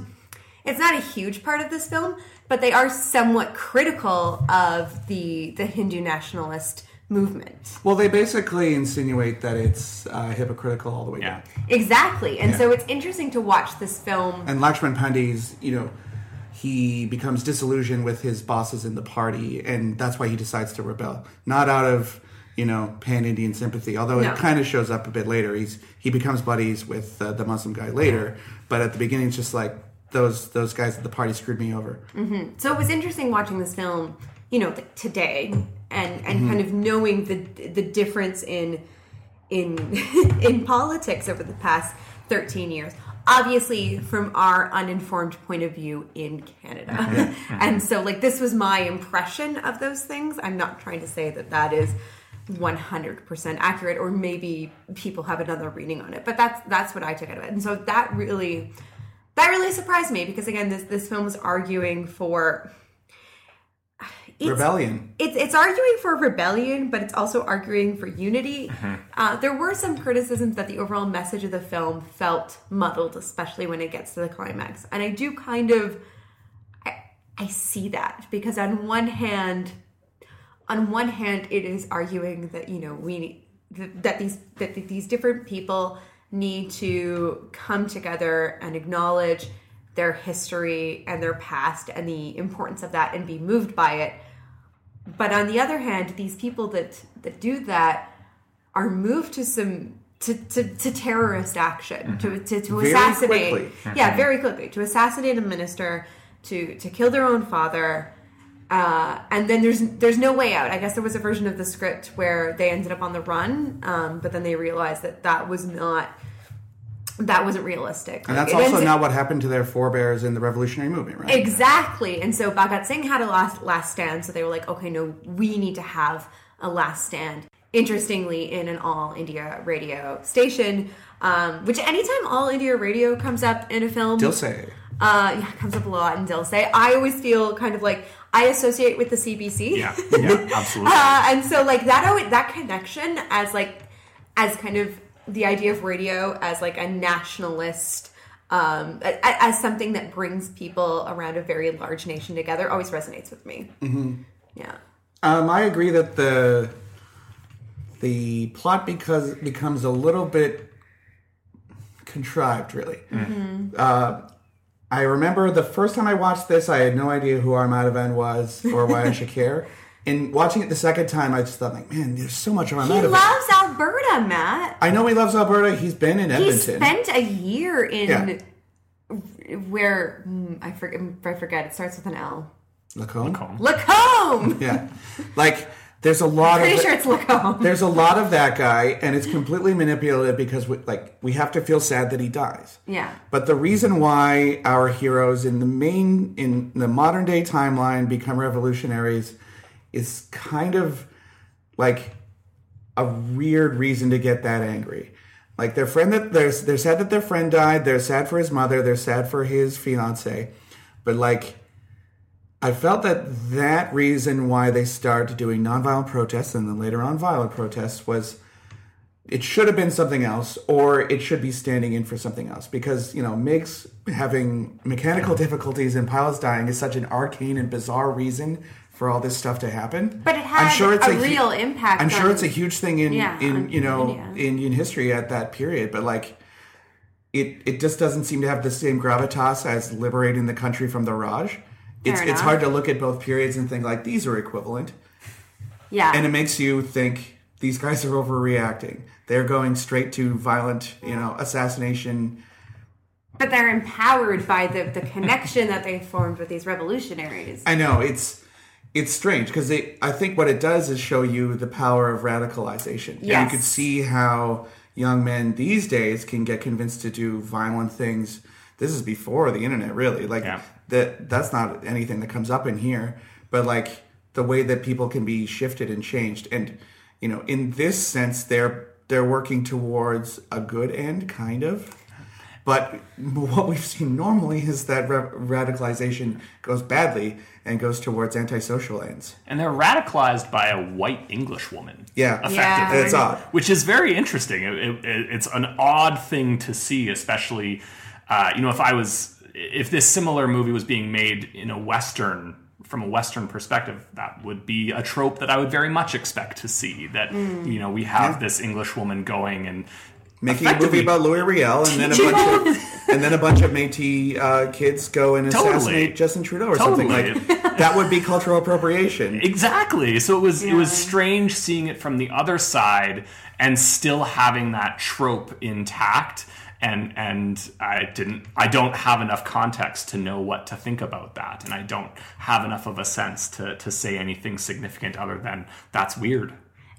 it's not a huge part of this film, but they are somewhat critical of the the Hindu nationalist movement. Well, they basically insinuate that it's uh, hypocritical all the way Yeah. down. Exactly. And Yeah. so it's interesting to watch this film. And Lakshman Pandey's, you know, he becomes disillusioned with his bosses in the party, and that's why he decides to rebel. Not out of, you know, pan Indian sympathy, although No. it kind of shows up a bit later. He's he becomes buddies with uh, the Muslim guy later, but at the beginning, it's just like those those guys at the party screwed me over. So it was interesting watching this film, you know, th- today and and Mm-hmm. kind of knowing the the difference in in in politics over the past 13 years. Obviously, from our uninformed point of view in Canada. and so, like, this was my impression of those things. I'm not trying to say that that is 100% accurate, or maybe people have another reading on it, but that's that's what I took out of it. And so that really that really surprised me because again, this this film was arguing for it's- Rebellion. it's it's arguing for rebellion, but it's also arguing for unity. Uh, there were some criticisms that the overall message of the film felt muddled, especially when it gets to the climax. And I do kind of, I, I see that because on one hand, on one hand, it is arguing that you know we that these that these different people need to come together and acknowledge their history and their past and the importance of that and be moved by it but on the other hand these people that that do that are moved to some to, to, to terrorist action to to, to Very assassinate yeah very quickly. To assassinate a minister to to kill their own father uh, and then there's there's no way out. I guess there was a version of the script where they ended up on the run, um, but then they realized that that was not that wasn't realistic. And that's also not what happened to their forebears in the revolutionary movement, right? Exactly. And so Bhagat Singh had a last last stand, so they were like, okay, no, we need to have a last stand. Interestingly, in an all India radio station, um, which anytime all India radio comes up in a film, Dil Se. uh, yeah, it comes up a lot in Dil Se. I always feel kind of like I associate with the CBC. Yeah, yeah, absolutely. Uh, and so like that that connection as like as kind of the idea of radio as like a nationalist um, a- a- as something that brings people around a very large nation together always resonates with me. Mm-hmm. Yeah. Um, I agree that the the plot because becomes a little bit contrived, really. Uh, I remember the first time I watched this, I had no idea who R. Madhavan was or why I should care. And watching it the second time, I just thought, like, man, there's so much He R. Madhavan. loves Alberta, Matt. I know he loves Alberta. He's been in Edmonton. He spent a year in Yeah. where mm, I forget. I forget. It starts with an L. Lacombe. Lacombe. Yeah, like there's a lot Pretty of sure it's Lacombe. there's a lot of that guy, and it's completely manipulative because we, like we have to feel sad that he dies. Yeah. But the reason why our heroes in the main in the modern day timeline become revolutionaries is kind of like a weird reason to get that angry. Like their friend that they're they're sad that their friend died, they're sad for his mother, they're sad for his fiance, but like I felt that that reason why they started doing nonviolent protests and then later on violent protests was it should have been something else or it should be standing in for something else because you know MiGs having mechanical difficulties and pilots dying is such an arcane and bizarre reason for all this stuff to happen. But it had a hu- real impact I'm sure on- it's a huge thing in Yeah, in you know India. Indian history at that period, but like it it just doesn't seem to have the same gravitas as liberating the country from the Raj. It's Fair it's enough. hard to look at both periods and think like these are equivalent, Yeah. and it makes you think these guys are overreacting. They're going straight to violent, you know, assassination. but they're empowered by the, the connection that they formed with these revolutionaries. I know it's it's strange because I think what it does is show you the power of radicalization. And you Yes. can see how young men these days can get convinced to do violent things. This is before the internet, really. Like Yeah. that that's not anything that comes up in here, but like the way that people can be shifted and changed and you know, in this sense they're they're working towards a good end, kind of. But what we've seen normally is that ra- radicalization goes badly and goes towards antisocial ends. And they're radicalized by a white English woman. Yeah, Effectively. it's odd. which is very interesting. It, it, it's an odd thing to see, especially uh, you know if I was if this similar movie was being made in a western from a western perspective, that would be a trope that I would very much expect to see. That you know we have Yeah. this English woman going and Making a movie about Louis Riel, and then a bunch of and then a bunch of Métis uh, kids go and Totally. assassinate Justin Trudeau or something Totally. like that. Would be cultural appropriation. Exactly. So it was it was Yeah. strange seeing it from the other side and still having that trope intact. And and I didn't I don't have enough context to know what to think about that, and I don't have enough of a sense to to say anything significant other than that's weird.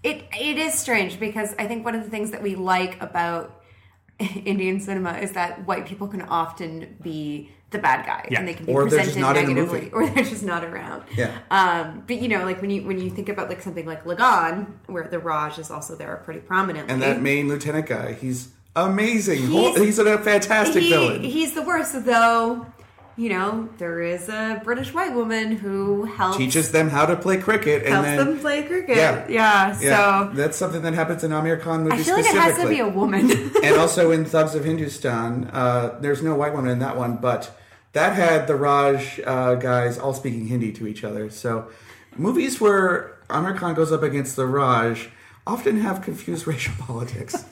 It it is strange because I think one of the things that we like about Indian cinema is that white people can often be the bad guy Yeah. and they can be Or they're presented just not in a negatively movie. or they're just not around. Yeah. Um, but you know, like when you when you think about like something like Lagaan, where the Raj is also there pretty prominently. And that main lieutenant guy, he's amazing. He's- He's, a fantastic he, villain. He's the worst, though. You know, there is a British white woman who helps Teaches them how to play cricket, and helps then them play cricket. Yeah. Yeah, yeah, so that's something that happens in Aamir Khan movies I feel like it has to be a woman. and also in Thugs of Hindustan, uh, there's no white woman in that one, but that had the Raj uh, guys all speaking Hindi to each other. So movies where Aamir Khan goes up against the Raj often have confused racial politics.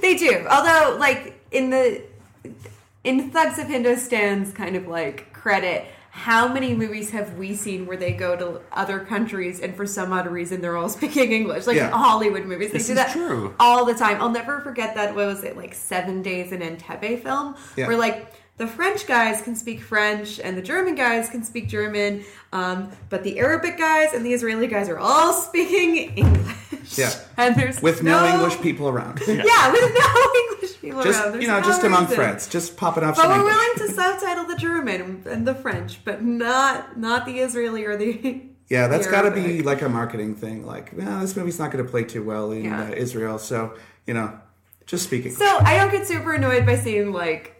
They do. Although, like in the in Thugs of Hindustan's kind of like credit, how many movies have we seen where they go to other countries and for some odd reason they're all speaking English? Like Yeah. Hollywood movies, they This do that true. all the time. I'll never forget that. What was it like Seven Days in Entebbe film, Yeah. where like. The French guys can speak French and the German guys can speak German, um, but the Arabic guys and the Israeli guys are all speaking English. Yeah. and there's With no, English people around. yeah, with no English people just around. There's you know, no just among friends, just popping off But some we're English. willing to subtitle the German and the French, but not not the Israeli or the. Yeah, that's got to be like a marketing thing. Like, well, this movie's not going to play too well in Yeah. uh, Israel, so you know, just speaking. So I don't get super annoyed by seeing like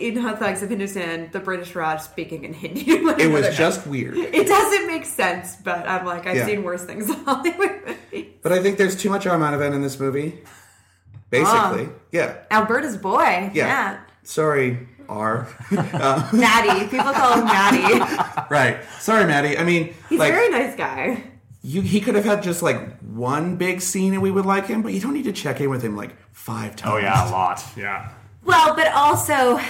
in Hot Thugs of Hindustan the British Raj speaking in Hindi. it was just weird. It doesn't make sense, but I'm like I've Yeah. seen worse things in Hollywood. But I think there's too much R. Madhavan in this movie. Basically, ah. yeah, Alberta's boy, yeah. Matt. Sorry, R. Maddie. People call him Maddie. right. Sorry, Maddie. I mean, He's like a very nice guy. you, he could have had just like one big scene and we would like him, but you don't need to check in with him like five times. Oh yeah, a lot. Yeah. Well, but also,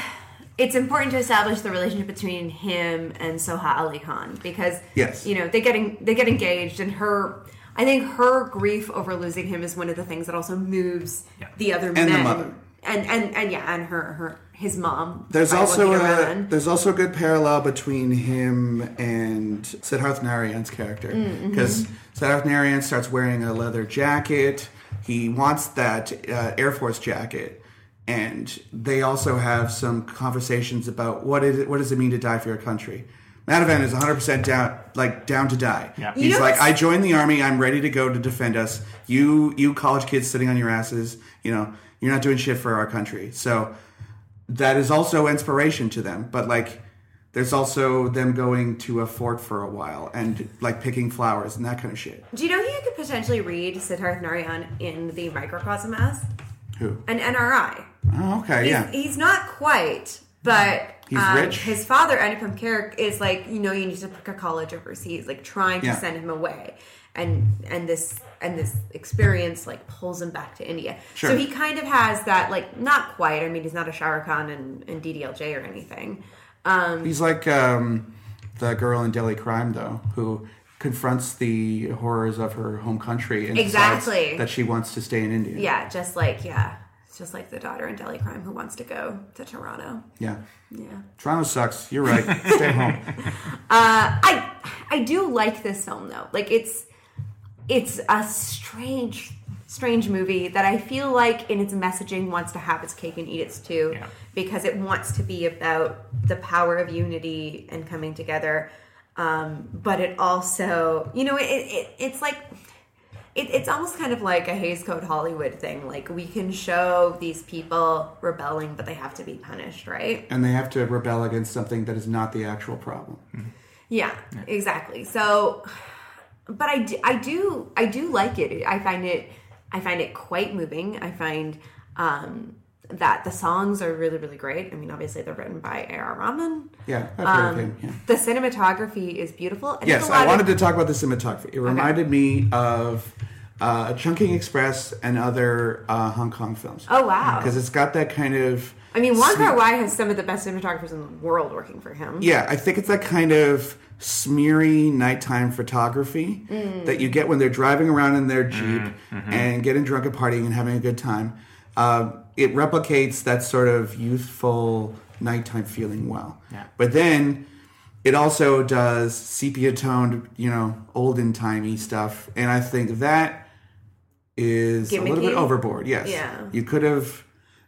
it's important to establish the relationship between him and Soha Ali Khan because Yes. you know they getting they get engaged, and her. I think her grief over losing him is one of the things that also moves Yeah. the other the men. mother. And, and and yeah, and her her his mom. There's also a around. there's also a good parallel between him and Siddharth Narayan's character because mm-hmm. Siddharth Narayan starts wearing a leather jacket. He wants that uh, Air Force jacket, and they also have some conversations about what is it, what does it mean to die for your country. Madhavan is 100 percent down like down to die. Yeah. He's You know like, I joined the army. I'm ready to go to defend us. You you college kids sitting on your asses. You know you're not doing shit for our country. So that is also inspiration to them. But like, there's also them going to a fort for a while and like picking flowers and that kind of shit. Do you know who you could potentially read Siddharth Narayan in the microcosm as Who? an NRI? Oh, okay, He's, yeah. he's not quite, but He's um, rich. His father, Anupam Kher, is like you know you need to pick a college overseas, like trying to Yeah. send him away, and and this and this experience like pulls him back to India. Sure. So he kind of has that like not quite. I mean, he's not a Shah Rukh Khan and, and DDLJ or anything. Um, He's like um, the girl in Delhi Crime, though, who confronts the horrors of her home country and Exactly. that she wants to stay in India. yeah, just like yeah, it's just like the daughter in Delhi Crime who wants to go to Toronto. Yeah. Yeah. Toronto sucks. You're right. Stay home. Uh, I I do like this film though. Like it's it's a strange strange movie that I feel like in its messaging wants to have its cake and eat its too Yeah. because it wants to be about the power of unity and coming together. Um, but it also, you know, it, it it's like it, it's almost kind of like a Hays Code Hollywood thing. Like we can show these people rebelling, but they have to be punished, right? And they have to rebel against something that is not the actual problem. Yeah, exactly. So, but I do, I do, I do like it. I find it, I find it quite moving. I find um, that the songs are really, really great. I mean, obviously they're written by A.R. Rahman. Yeah, I've heard of him. Yeah. The cinematography is beautiful. And Yes, it's a lot I wanted of, to talk about the cinematography. It reminded me of uh, Chungking Express and other uh, Hong Kong films. Oh wow! Because it's got that kind of. I mean, Wong Kar Wai has some of the best cinematographers in the world working for him. Yeah, I think it's that kind of smeary nighttime photography Mm. that you get when they're driving around in their Jeep and getting drunk and partying and having a good time. Uh, it replicates that sort of youthful nighttime feeling well. Yeah. But then it also does sepia toned, you know, olden timey stuff. And I think that is a little bit overboard. Yes. Yeah. You could have,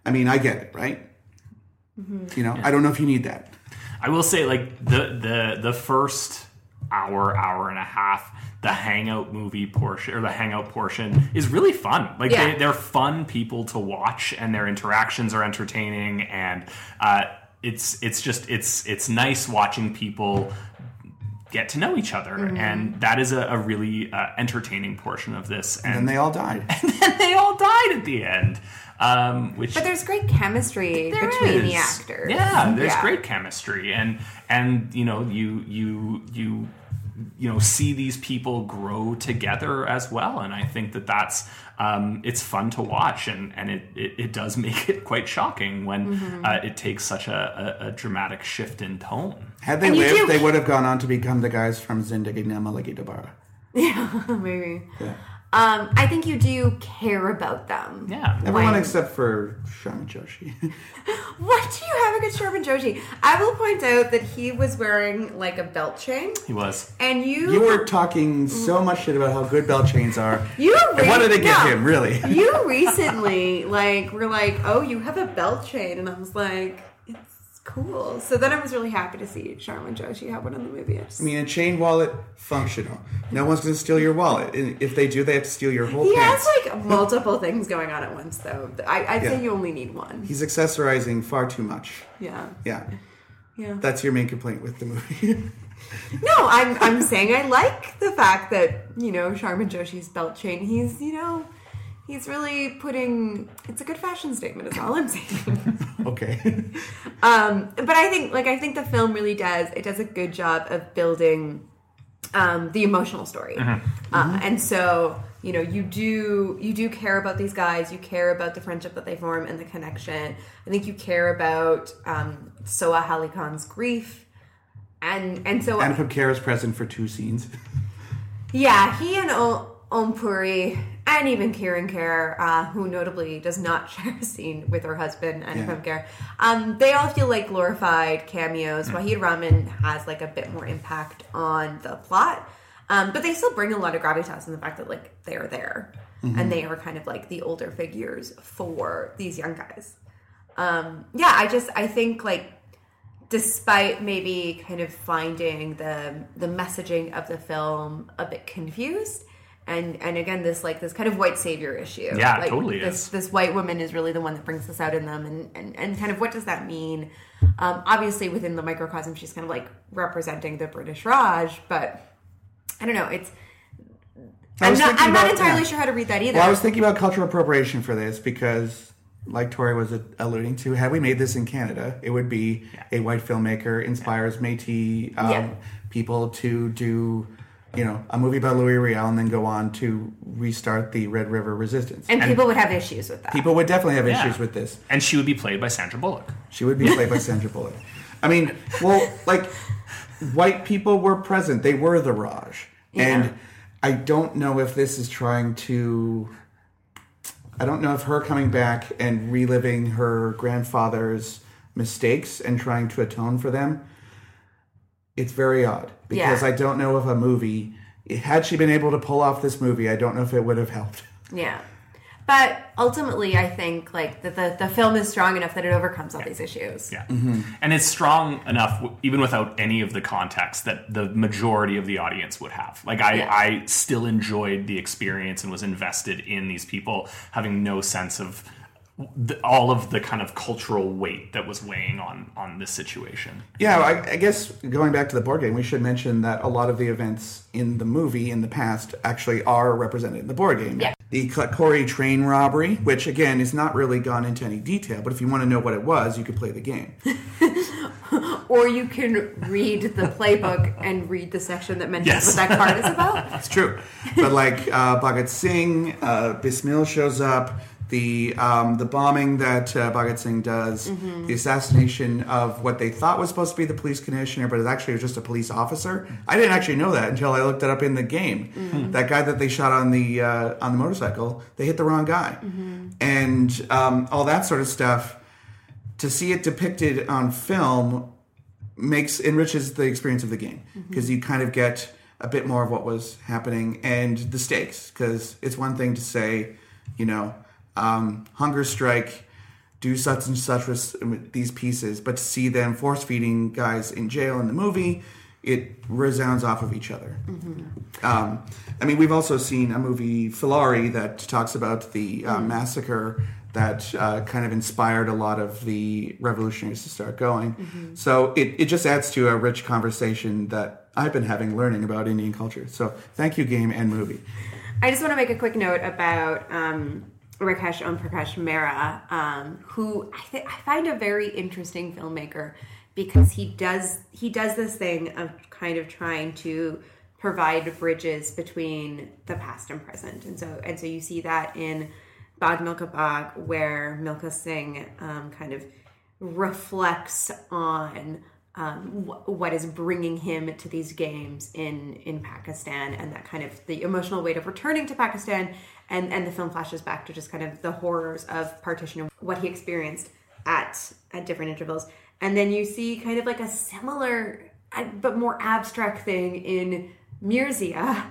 I mean, I get it, right? Mm-hmm. You know, I don't know if you need that. I will say, like the the the first hour, hour and a half, the hangout movie portion or the hangout portion is really fun. Like Yeah. they, they're fun people to watch, and their interactions are entertaining, and uh, it's it's just it's it's nice watching people get to know each other, Mm-hmm. and that is a, a really uh, entertaining portion of this. And And they all died. And then they all died at the end, um, which But there's great chemistry there between the actors. Yeah, there's Yeah. great chemistry, and and you know you you you you know see these people grow together as well, and I think that that's um, it's fun to watch, and and it, it it does make it quite shocking when Mm-hmm. uh, it takes such a, a, a dramatic shift in tone. Had they And lived, do- they would have gone on to become the guys from Zindagi Na Milegi Dobara. Maybe. Yeah. Um, I think you do care about them. Yeah, Everyone When- except for Sharman Joshi. What do you have against Sharman Joshi? I will point out that he was wearing like a belt chain, he was. and you you were talking so much shit about how good belt chains are. you I wanted to get no. him, really. you recently like were like, oh, you have a belt chain, and I was like, it's cool. So then I was really happy to see Sharman Joshi have one in the movie. I just- I mean, a chain wallet, functional. No one's going to steal your wallet. And if they do, they have to steal your whole he pants. has like multiple things going on at once, though. I, I'd Yeah. say you only need one. He's accessorizing far too much. Yeah, Yeah. yeah. That's your main complaint with the movie. No, I'm I'm saying I like the fact that you know Sharman Joshi's belt chain. He's you know he's really putting. It's a good fashion statement. Is all I'm saying. okay. um, but I think like I think the film really does. It does a good job of building um, the emotional story, Uh, and so you know you do you do care about these guys. You care about the friendship that they form and the connection. I think you care about um, Soha Ali Khan's grief. And and so and Anupam Kher is present for two scenes. Yeah, he and o- Om Puri and even Kirron Kher, uh, who notably does not share a scene with her husband Anupam Kher, um, they all feel like glorified cameos. Waheeda Rehman has like a bit more impact on the plot, um, but they still bring a lot of gravitas in the fact that like they're there. And they are kind of like the older figures for these young guys. Um, yeah, I just I think like despite maybe kind of finding the the messaging of the film a bit confused and and again this like this kind of white savior issue Yeah, like, totally this is. this white woman is really the one that brings this out in them and and, and kind of what does that mean um obviously within the microcosm she's kind of like representing the british raj but i don't know it's I i'm not i'm not entirely yeah. sure how to read that either Well, I was thinking about cultural appropriation for this because, like Tori was alluding to, had we made this in Canada, it would be a white filmmaker inspires Métis um, Yeah. people to do, you know, a movie about Louis Riel and then go on to restart the Red River Resistance. and, people would have issues with that People would definitely have Yeah. issues with this. And she would be played by Sandra Bullock. She would be played by Sandra Bullock. I mean, well, like white people were present; they were the Raj, and I don't know if this is trying to. I don't know if her coming back and reliving her grandfather's mistakes and trying to atone for them. It's very odd because Yeah. I don't know if a movie, had she been able to pull off this movie, I don't know if it would have helped. Yeah. But ultimately, I think like that the, the film is strong enough that it overcomes all these issues. Yeah. Mm-hmm. And it's strong enough, w- even without any of the context, that the majority of the audience would have. Like, I, Yeah. I still enjoyed the experience and was invested in these people having no sense of the, all of the kind of cultural weight that was weighing on on this situation. Yeah, I, I guess going back to the board game, we should mention that a lot of the events in the movie in the past actually are represented in the board game. Yeah. The Kakori train robbery, which again is not really gone into any detail, but if you want to know what it was, you could play the game. Or you can read the playbook and read the section that mentions Yes. what that card is about. It's true. But like uh, Bhagat Singh, uh, Bismil shows up. The um, the bombing that uh, Bhagat Singh does, the assassination of what they thought was supposed to be the police commissioner, but it actually was just a police officer. I didn't actually know that until I looked it up in the game. That guy that they shot on the uh, on the motorcycle, they hit the wrong guy, and um, all that sort of stuff. To see it depicted on film makes enriches the experience of the game because you kind of get a bit more of what was happening and the stakes because it's one thing to say you know um, hunger strike do such and such with, these pieces but to see them force feeding guys in jail in the movie it resounds off of each other um, I mean, we've also seen a movie, Phillauri, that talks about the uh, massacre that uh, kind of inspired a lot of the revolutionaries to start going. So it, it just adds to a rich conversation that I've been having learning about Indian culture. So thank you, game and movie. I just want to make a quick note about um, Rakesh Om Prakash Mehra, um, who I, th- I find a very interesting filmmaker because he does he does this thing of kind of trying to provide bridges between the past and present, and so and so you see that in Bhaag Milkha Bhaag, where Milkha Singh um, kind of reflects on um, wh- what is bringing him to these games in in Pakistan, and that kind of the emotional weight of returning to Pakistan, and and the film flashes back to just kind of the horrors of partition and what he experienced at at different intervals, and then you see kind of like a similar uh, but more abstract thing in Mirzya,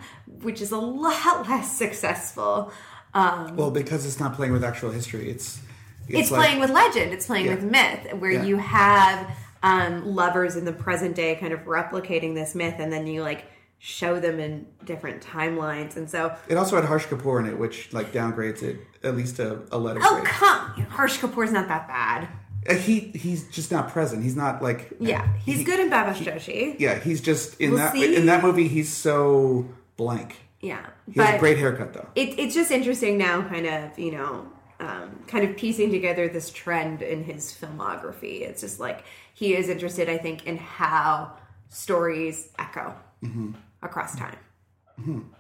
which is a lot less successful. Um, Well, because it's not playing with actual history, it's it's, like- playing with legend it's playing Yeah. with myth where Yeah. you have um, lovers in the present day kind of replicating this myth and then you like show them in different timelines and so It also had Harsh Kapoor in it, which like downgrades it at least a, a letter oh grade. come harsh kapoor's not that bad Uh, he he's just not present. He's not like yeah he's he- good in Bhavesh Joshi Yeah, he's just in We'll that see. in that movie. He's so blank. yeah He has a great haircut though. it, it's just interesting now kind of you know um, kind of piecing together this trend in his filmography it's just like he is interested i think in how stories echo Mm-hmm. Across time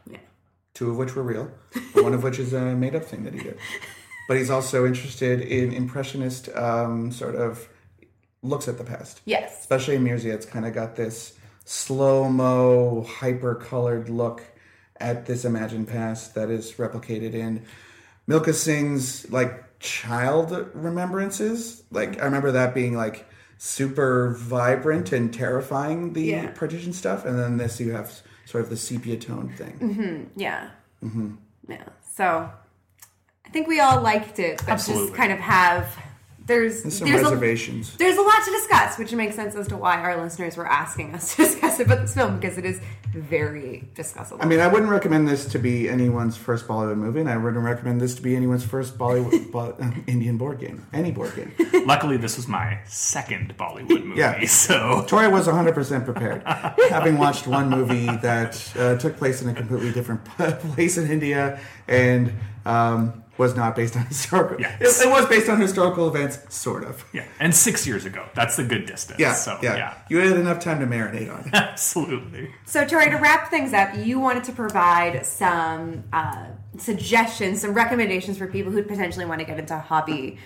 yeah two of which were real, one of which is a made up thing that he did. But he's also interested in impressionist um, sort of looks at the past. yes Especially in Mirzya, it's kind of got this slow mo, hyper colored look at this imagined past that is replicated in Milkha Singh's like child remembrances. Like I remember that being like super vibrant and terrifying the Yeah. partition stuff, and then this you have sort of the sepia tone thing. Yeah. Mm-hmm. Yeah. So I think we all liked it, but Absolutely. just kind of have there's There's some there's a, there's a lot to discuss, which makes sense as to why our listeners were asking us to discuss it about this film because it is very discussable. I mean, I wouldn't recommend this to be anyone's first Bollywood movie, and I wouldn't recommend this to be anyone's first Bollywood Bo- Indian board game, any board game. Luckily, this was my second Bollywood movie, Yeah. so Tori was 100% prepared, having watched one movie that uh, took place in a completely different place in India and um, was not based on historical. Yeah. It, it was based on historical events, sort of. yeah, and six years ago. That's the good distance. Yeah, so yeah, yeah, You had enough time to marinate on it. absolutely. so Tori, to wrap things up, you wanted to provide some uh, suggestions, some recommendations for people who potentially want to get into hobby.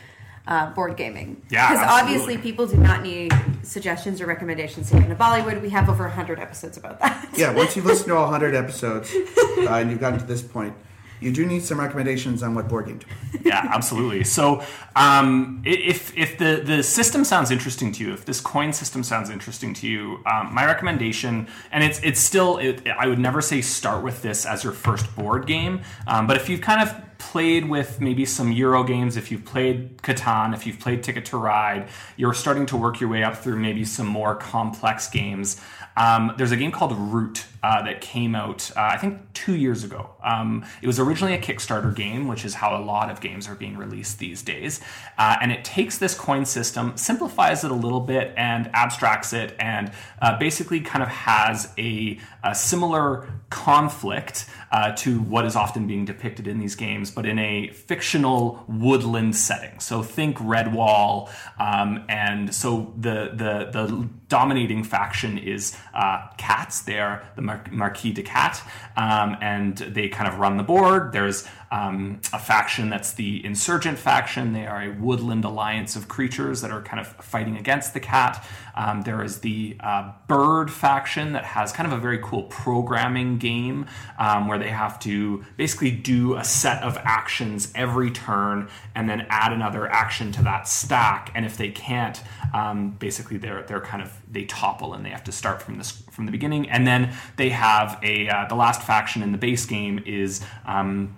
Uh, board gaming. Yeah, Because obviously people do not need suggestions or recommendations to get into Bollywood. We have over 100 episodes about that. Yeah, once you've listened to all 100 episodes uh, and you've gotten to this point, you do need some recommendations on what board game to play. yeah, absolutely. So, um, if if the the system sounds interesting to you, if this coin system sounds interesting to you, um, my recommendation, and it's it's still, it, I would never say start with this as your first board game, um, but if you've kind of played with maybe some Euro games, if you've played Catan, if you've played Ticket to Ride, you're starting to work your way up through maybe some more complex games. Um, there's a game called Root uh, that came out, uh, I think, two years ago. Um, it was originally a Kickstarter game, which is how a lot of games are being released these days. Uh, and it takes this coin system, simplifies it a little bit, and abstracts it, and uh, basically kind of has a, a similar conflict uh, to what is often being depicted in these games, but in a fictional woodland setting. So think Redwall, um, and so the the the dominating faction is uh, cats. They are the Mar- Marquis de Cat, um, and they kind of run the board. There's um, a faction that's the insurgent faction. They are a woodland alliance of creatures that are kind of fighting against the cat. Um, there is the uh, bird faction that has kind of a very cool programming game um, where they have to basically do a set of actions every turn and then add another action to that stack. And if they can't, um, basically they're they're kind of they topple and they have to start from this from the beginning. And then they have a uh, the last faction in the base game is. Um,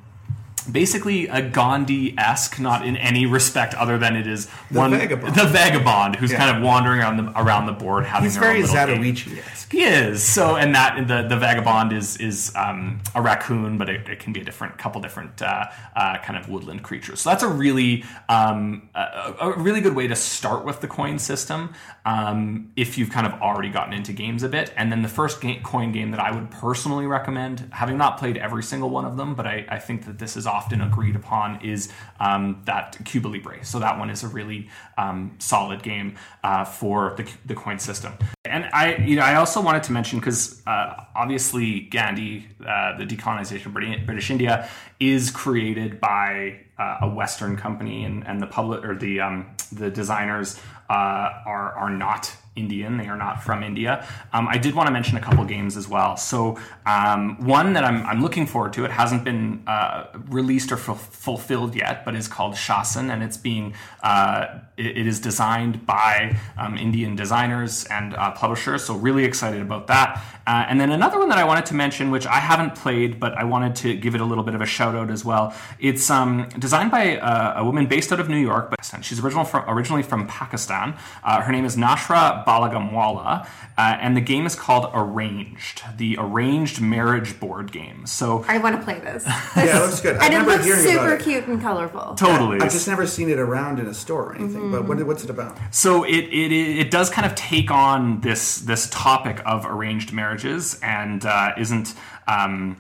basically a Gandhi-esque, not in any respect other than it is The one vagabond. the vagabond who's Yeah. kind of wandering around the around the board having He's very. Zatoichi-esque. He is so, and that the the vagabond is is um, a raccoon, but it, it can be a different couple different uh, uh, kind of woodland creatures. So that's a really um, a, a really good way to start with the coin system um, if you've kind of already gotten into games a bit. And then the first game, coin game that I would personally recommend, having not played every single one of them, but I, I think that this is often agreed upon, is um, that Cuba Libre. So that one is a really um, solid game uh, for the, the coin system. And I, you know, I also wanted to mention because uh, obviously Gandhi, uh, the decolonization of British, India, is created by uh, a Western company, and, and the public or the um, the designers uh, are are not Indian. They are not from India. Um, I did want to mention a couple games as well. So um, one that I'm, I'm looking forward to. It hasn't been uh, released or ful- fulfilled yet, but is called Shasn, and it's being uh, it, it is designed by um, Indian designers and uh, publishers. So really excited about that. Uh, and then another one that I wanted to mention, which I haven't played, but I wanted to give it a little bit of a shout out as well. It's um, designed by uh, a woman based out of New York, but she's original from, originally from Pakistan. Uh, her name is Nashra Balagamwala, uh, and the game is called Arranged, the Arranged Marriage Board Game. So I want to play this. Yeah, it looks good. I and it looks super it. cute and colorful. totally, I've just never seen it around in a store or anything. But what, what's it about? So it, it it does kind of take on this this topic of arranged marriages and uh, isn't um,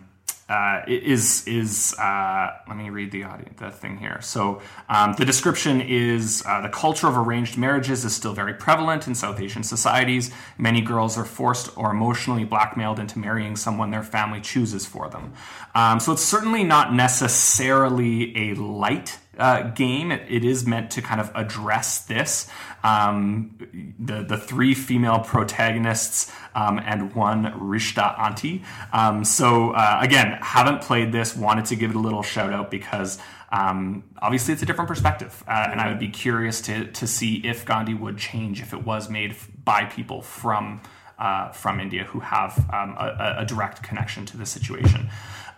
uh, is is uh, let me read the audio the thing here. So um, the description is uh, the culture of arranged marriages is still very prevalent in South Asian societies. Many girls are forced or emotionally blackmailed into marrying someone their family chooses for them. Um, so it's certainly not necessarily a light uh, game. It, it is meant to kind of address this. Um, the the three female protagonists um, and one Rishta auntie. Um, so uh, again, haven't played this. Wanted to give it a little shout out because. Um, obviously, it's a different perspective, uh, and I would be curious to to see if Gandhi would change if it was made by people from uh, from India who have um, a, a direct connection to the situation.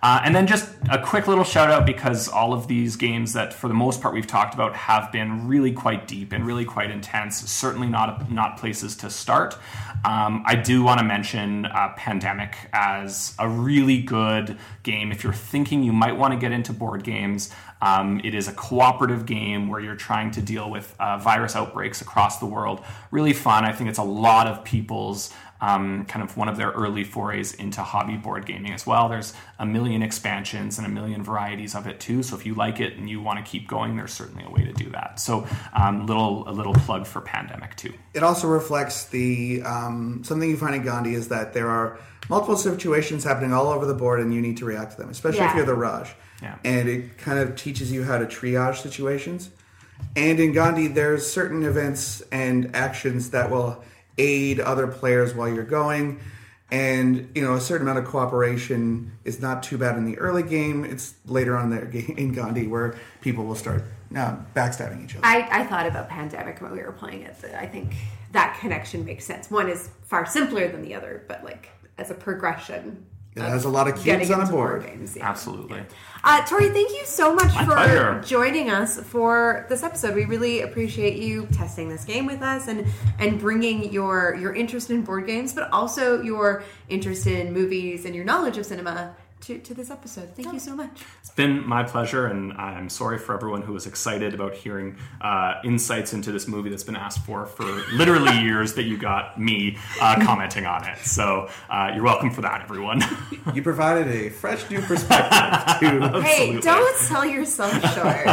Uh, and then just a quick little shout out because all of these games that, for the most part, we've talked about have been really quite deep and really quite intense. Certainly not not places to start. Um, I do want to mention uh, Pandemic as a really good game if you're thinking you might want to get into board games. Um, it is a cooperative game where you're trying to deal with uh, virus outbreaks across the world. Really fun. I think it's a lot of people's um, kind of one of their early forays into hobby board gaming as well. There's a million expansions and a million varieties of it too. So if you like it and you want to keep going, there's certainly a way to do that. So um, little a little plug for Pandemic too. It also reflects the um, something you find in Gandhi is that there are multiple situations happening all over the board, and you need to react to them, especially if you're the Raj. Yeah. And it kind of teaches you how to triage situations. And in Gandhi, there's certain events and actions that will aid other players while you're going. And you know, a certain amount of cooperation is not too bad in the early game. It's later on there in Gandhi where people will start uh, backstabbing each other. I, I thought about pandemic when we were playing it. I think that connection makes sense. One is far simpler than the other, but like as a progression, It has a lot of getting cubes on a into board. games. yeah. Absolutely. Uh, Tori, thank you so much My for pleasure. joining us for this episode. We really appreciate you testing this game with us and and bringing your your interest in board games, but also your interest in movies and your knowledge of cinema to, to this episode. Thank you so much. It's been my pleasure, and I'm sorry for everyone who was excited about hearing uh, insights into this movie that's been asked for for literally years that you got me uh, commenting on it. So uh, you're welcome for that, everyone. You provided a fresh new perspective to Hey, don't sell yourself short.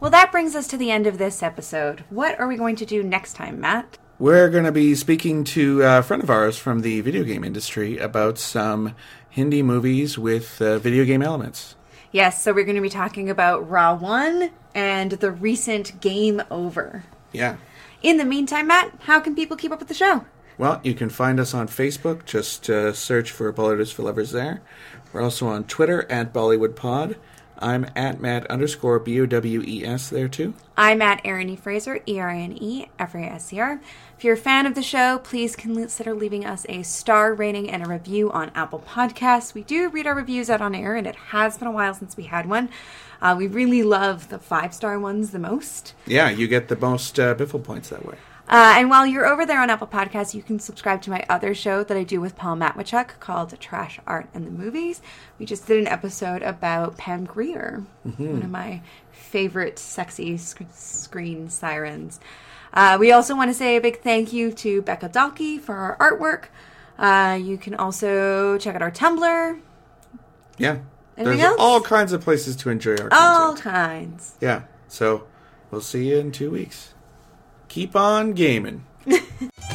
Well, that brings us to the end of this episode. What are we going to do next time, Matt? We're going to be speaking to a friend of ours from the video game industry about some Hindi movies with uh, video game elements. Yes, so we're going to be talking about Ra.One and the recent Game Over. Yeah. In the meantime, Matt, how can people keep up with the show? Well, you can find us on Facebook. Just uh, search for Bollywood for Lovers there. We're also on Twitter at Bollywood Pod. I'm at Matt underscore B O W E S there too. I'm at Erin E. Fraser, E R I N E F A S E R. If you're a fan of the show, please consider leaving us a star rating and a review on Apple Podcasts. We do read our reviews out on air, and it has been a while since we had one. Uh, we really love the five star ones the most. Yeah, you get the most uh, biffle points that way. Uh, and while you're over there on Apple Podcasts, you can subscribe to my other show that I do with Paul Matwychuk called Trash Art and the Movies. We just did an episode about Pam Grier, one of my favorite sexy sc- screen sirens. Uh, we also want to say a big thank you to Becca Dalkey for our artwork. Uh, you can also check out our Tumblr, Yeah. Anything There's else? all kinds of places to enjoy our all kinds. Yeah. So we'll see you in two weeks keep on gaming.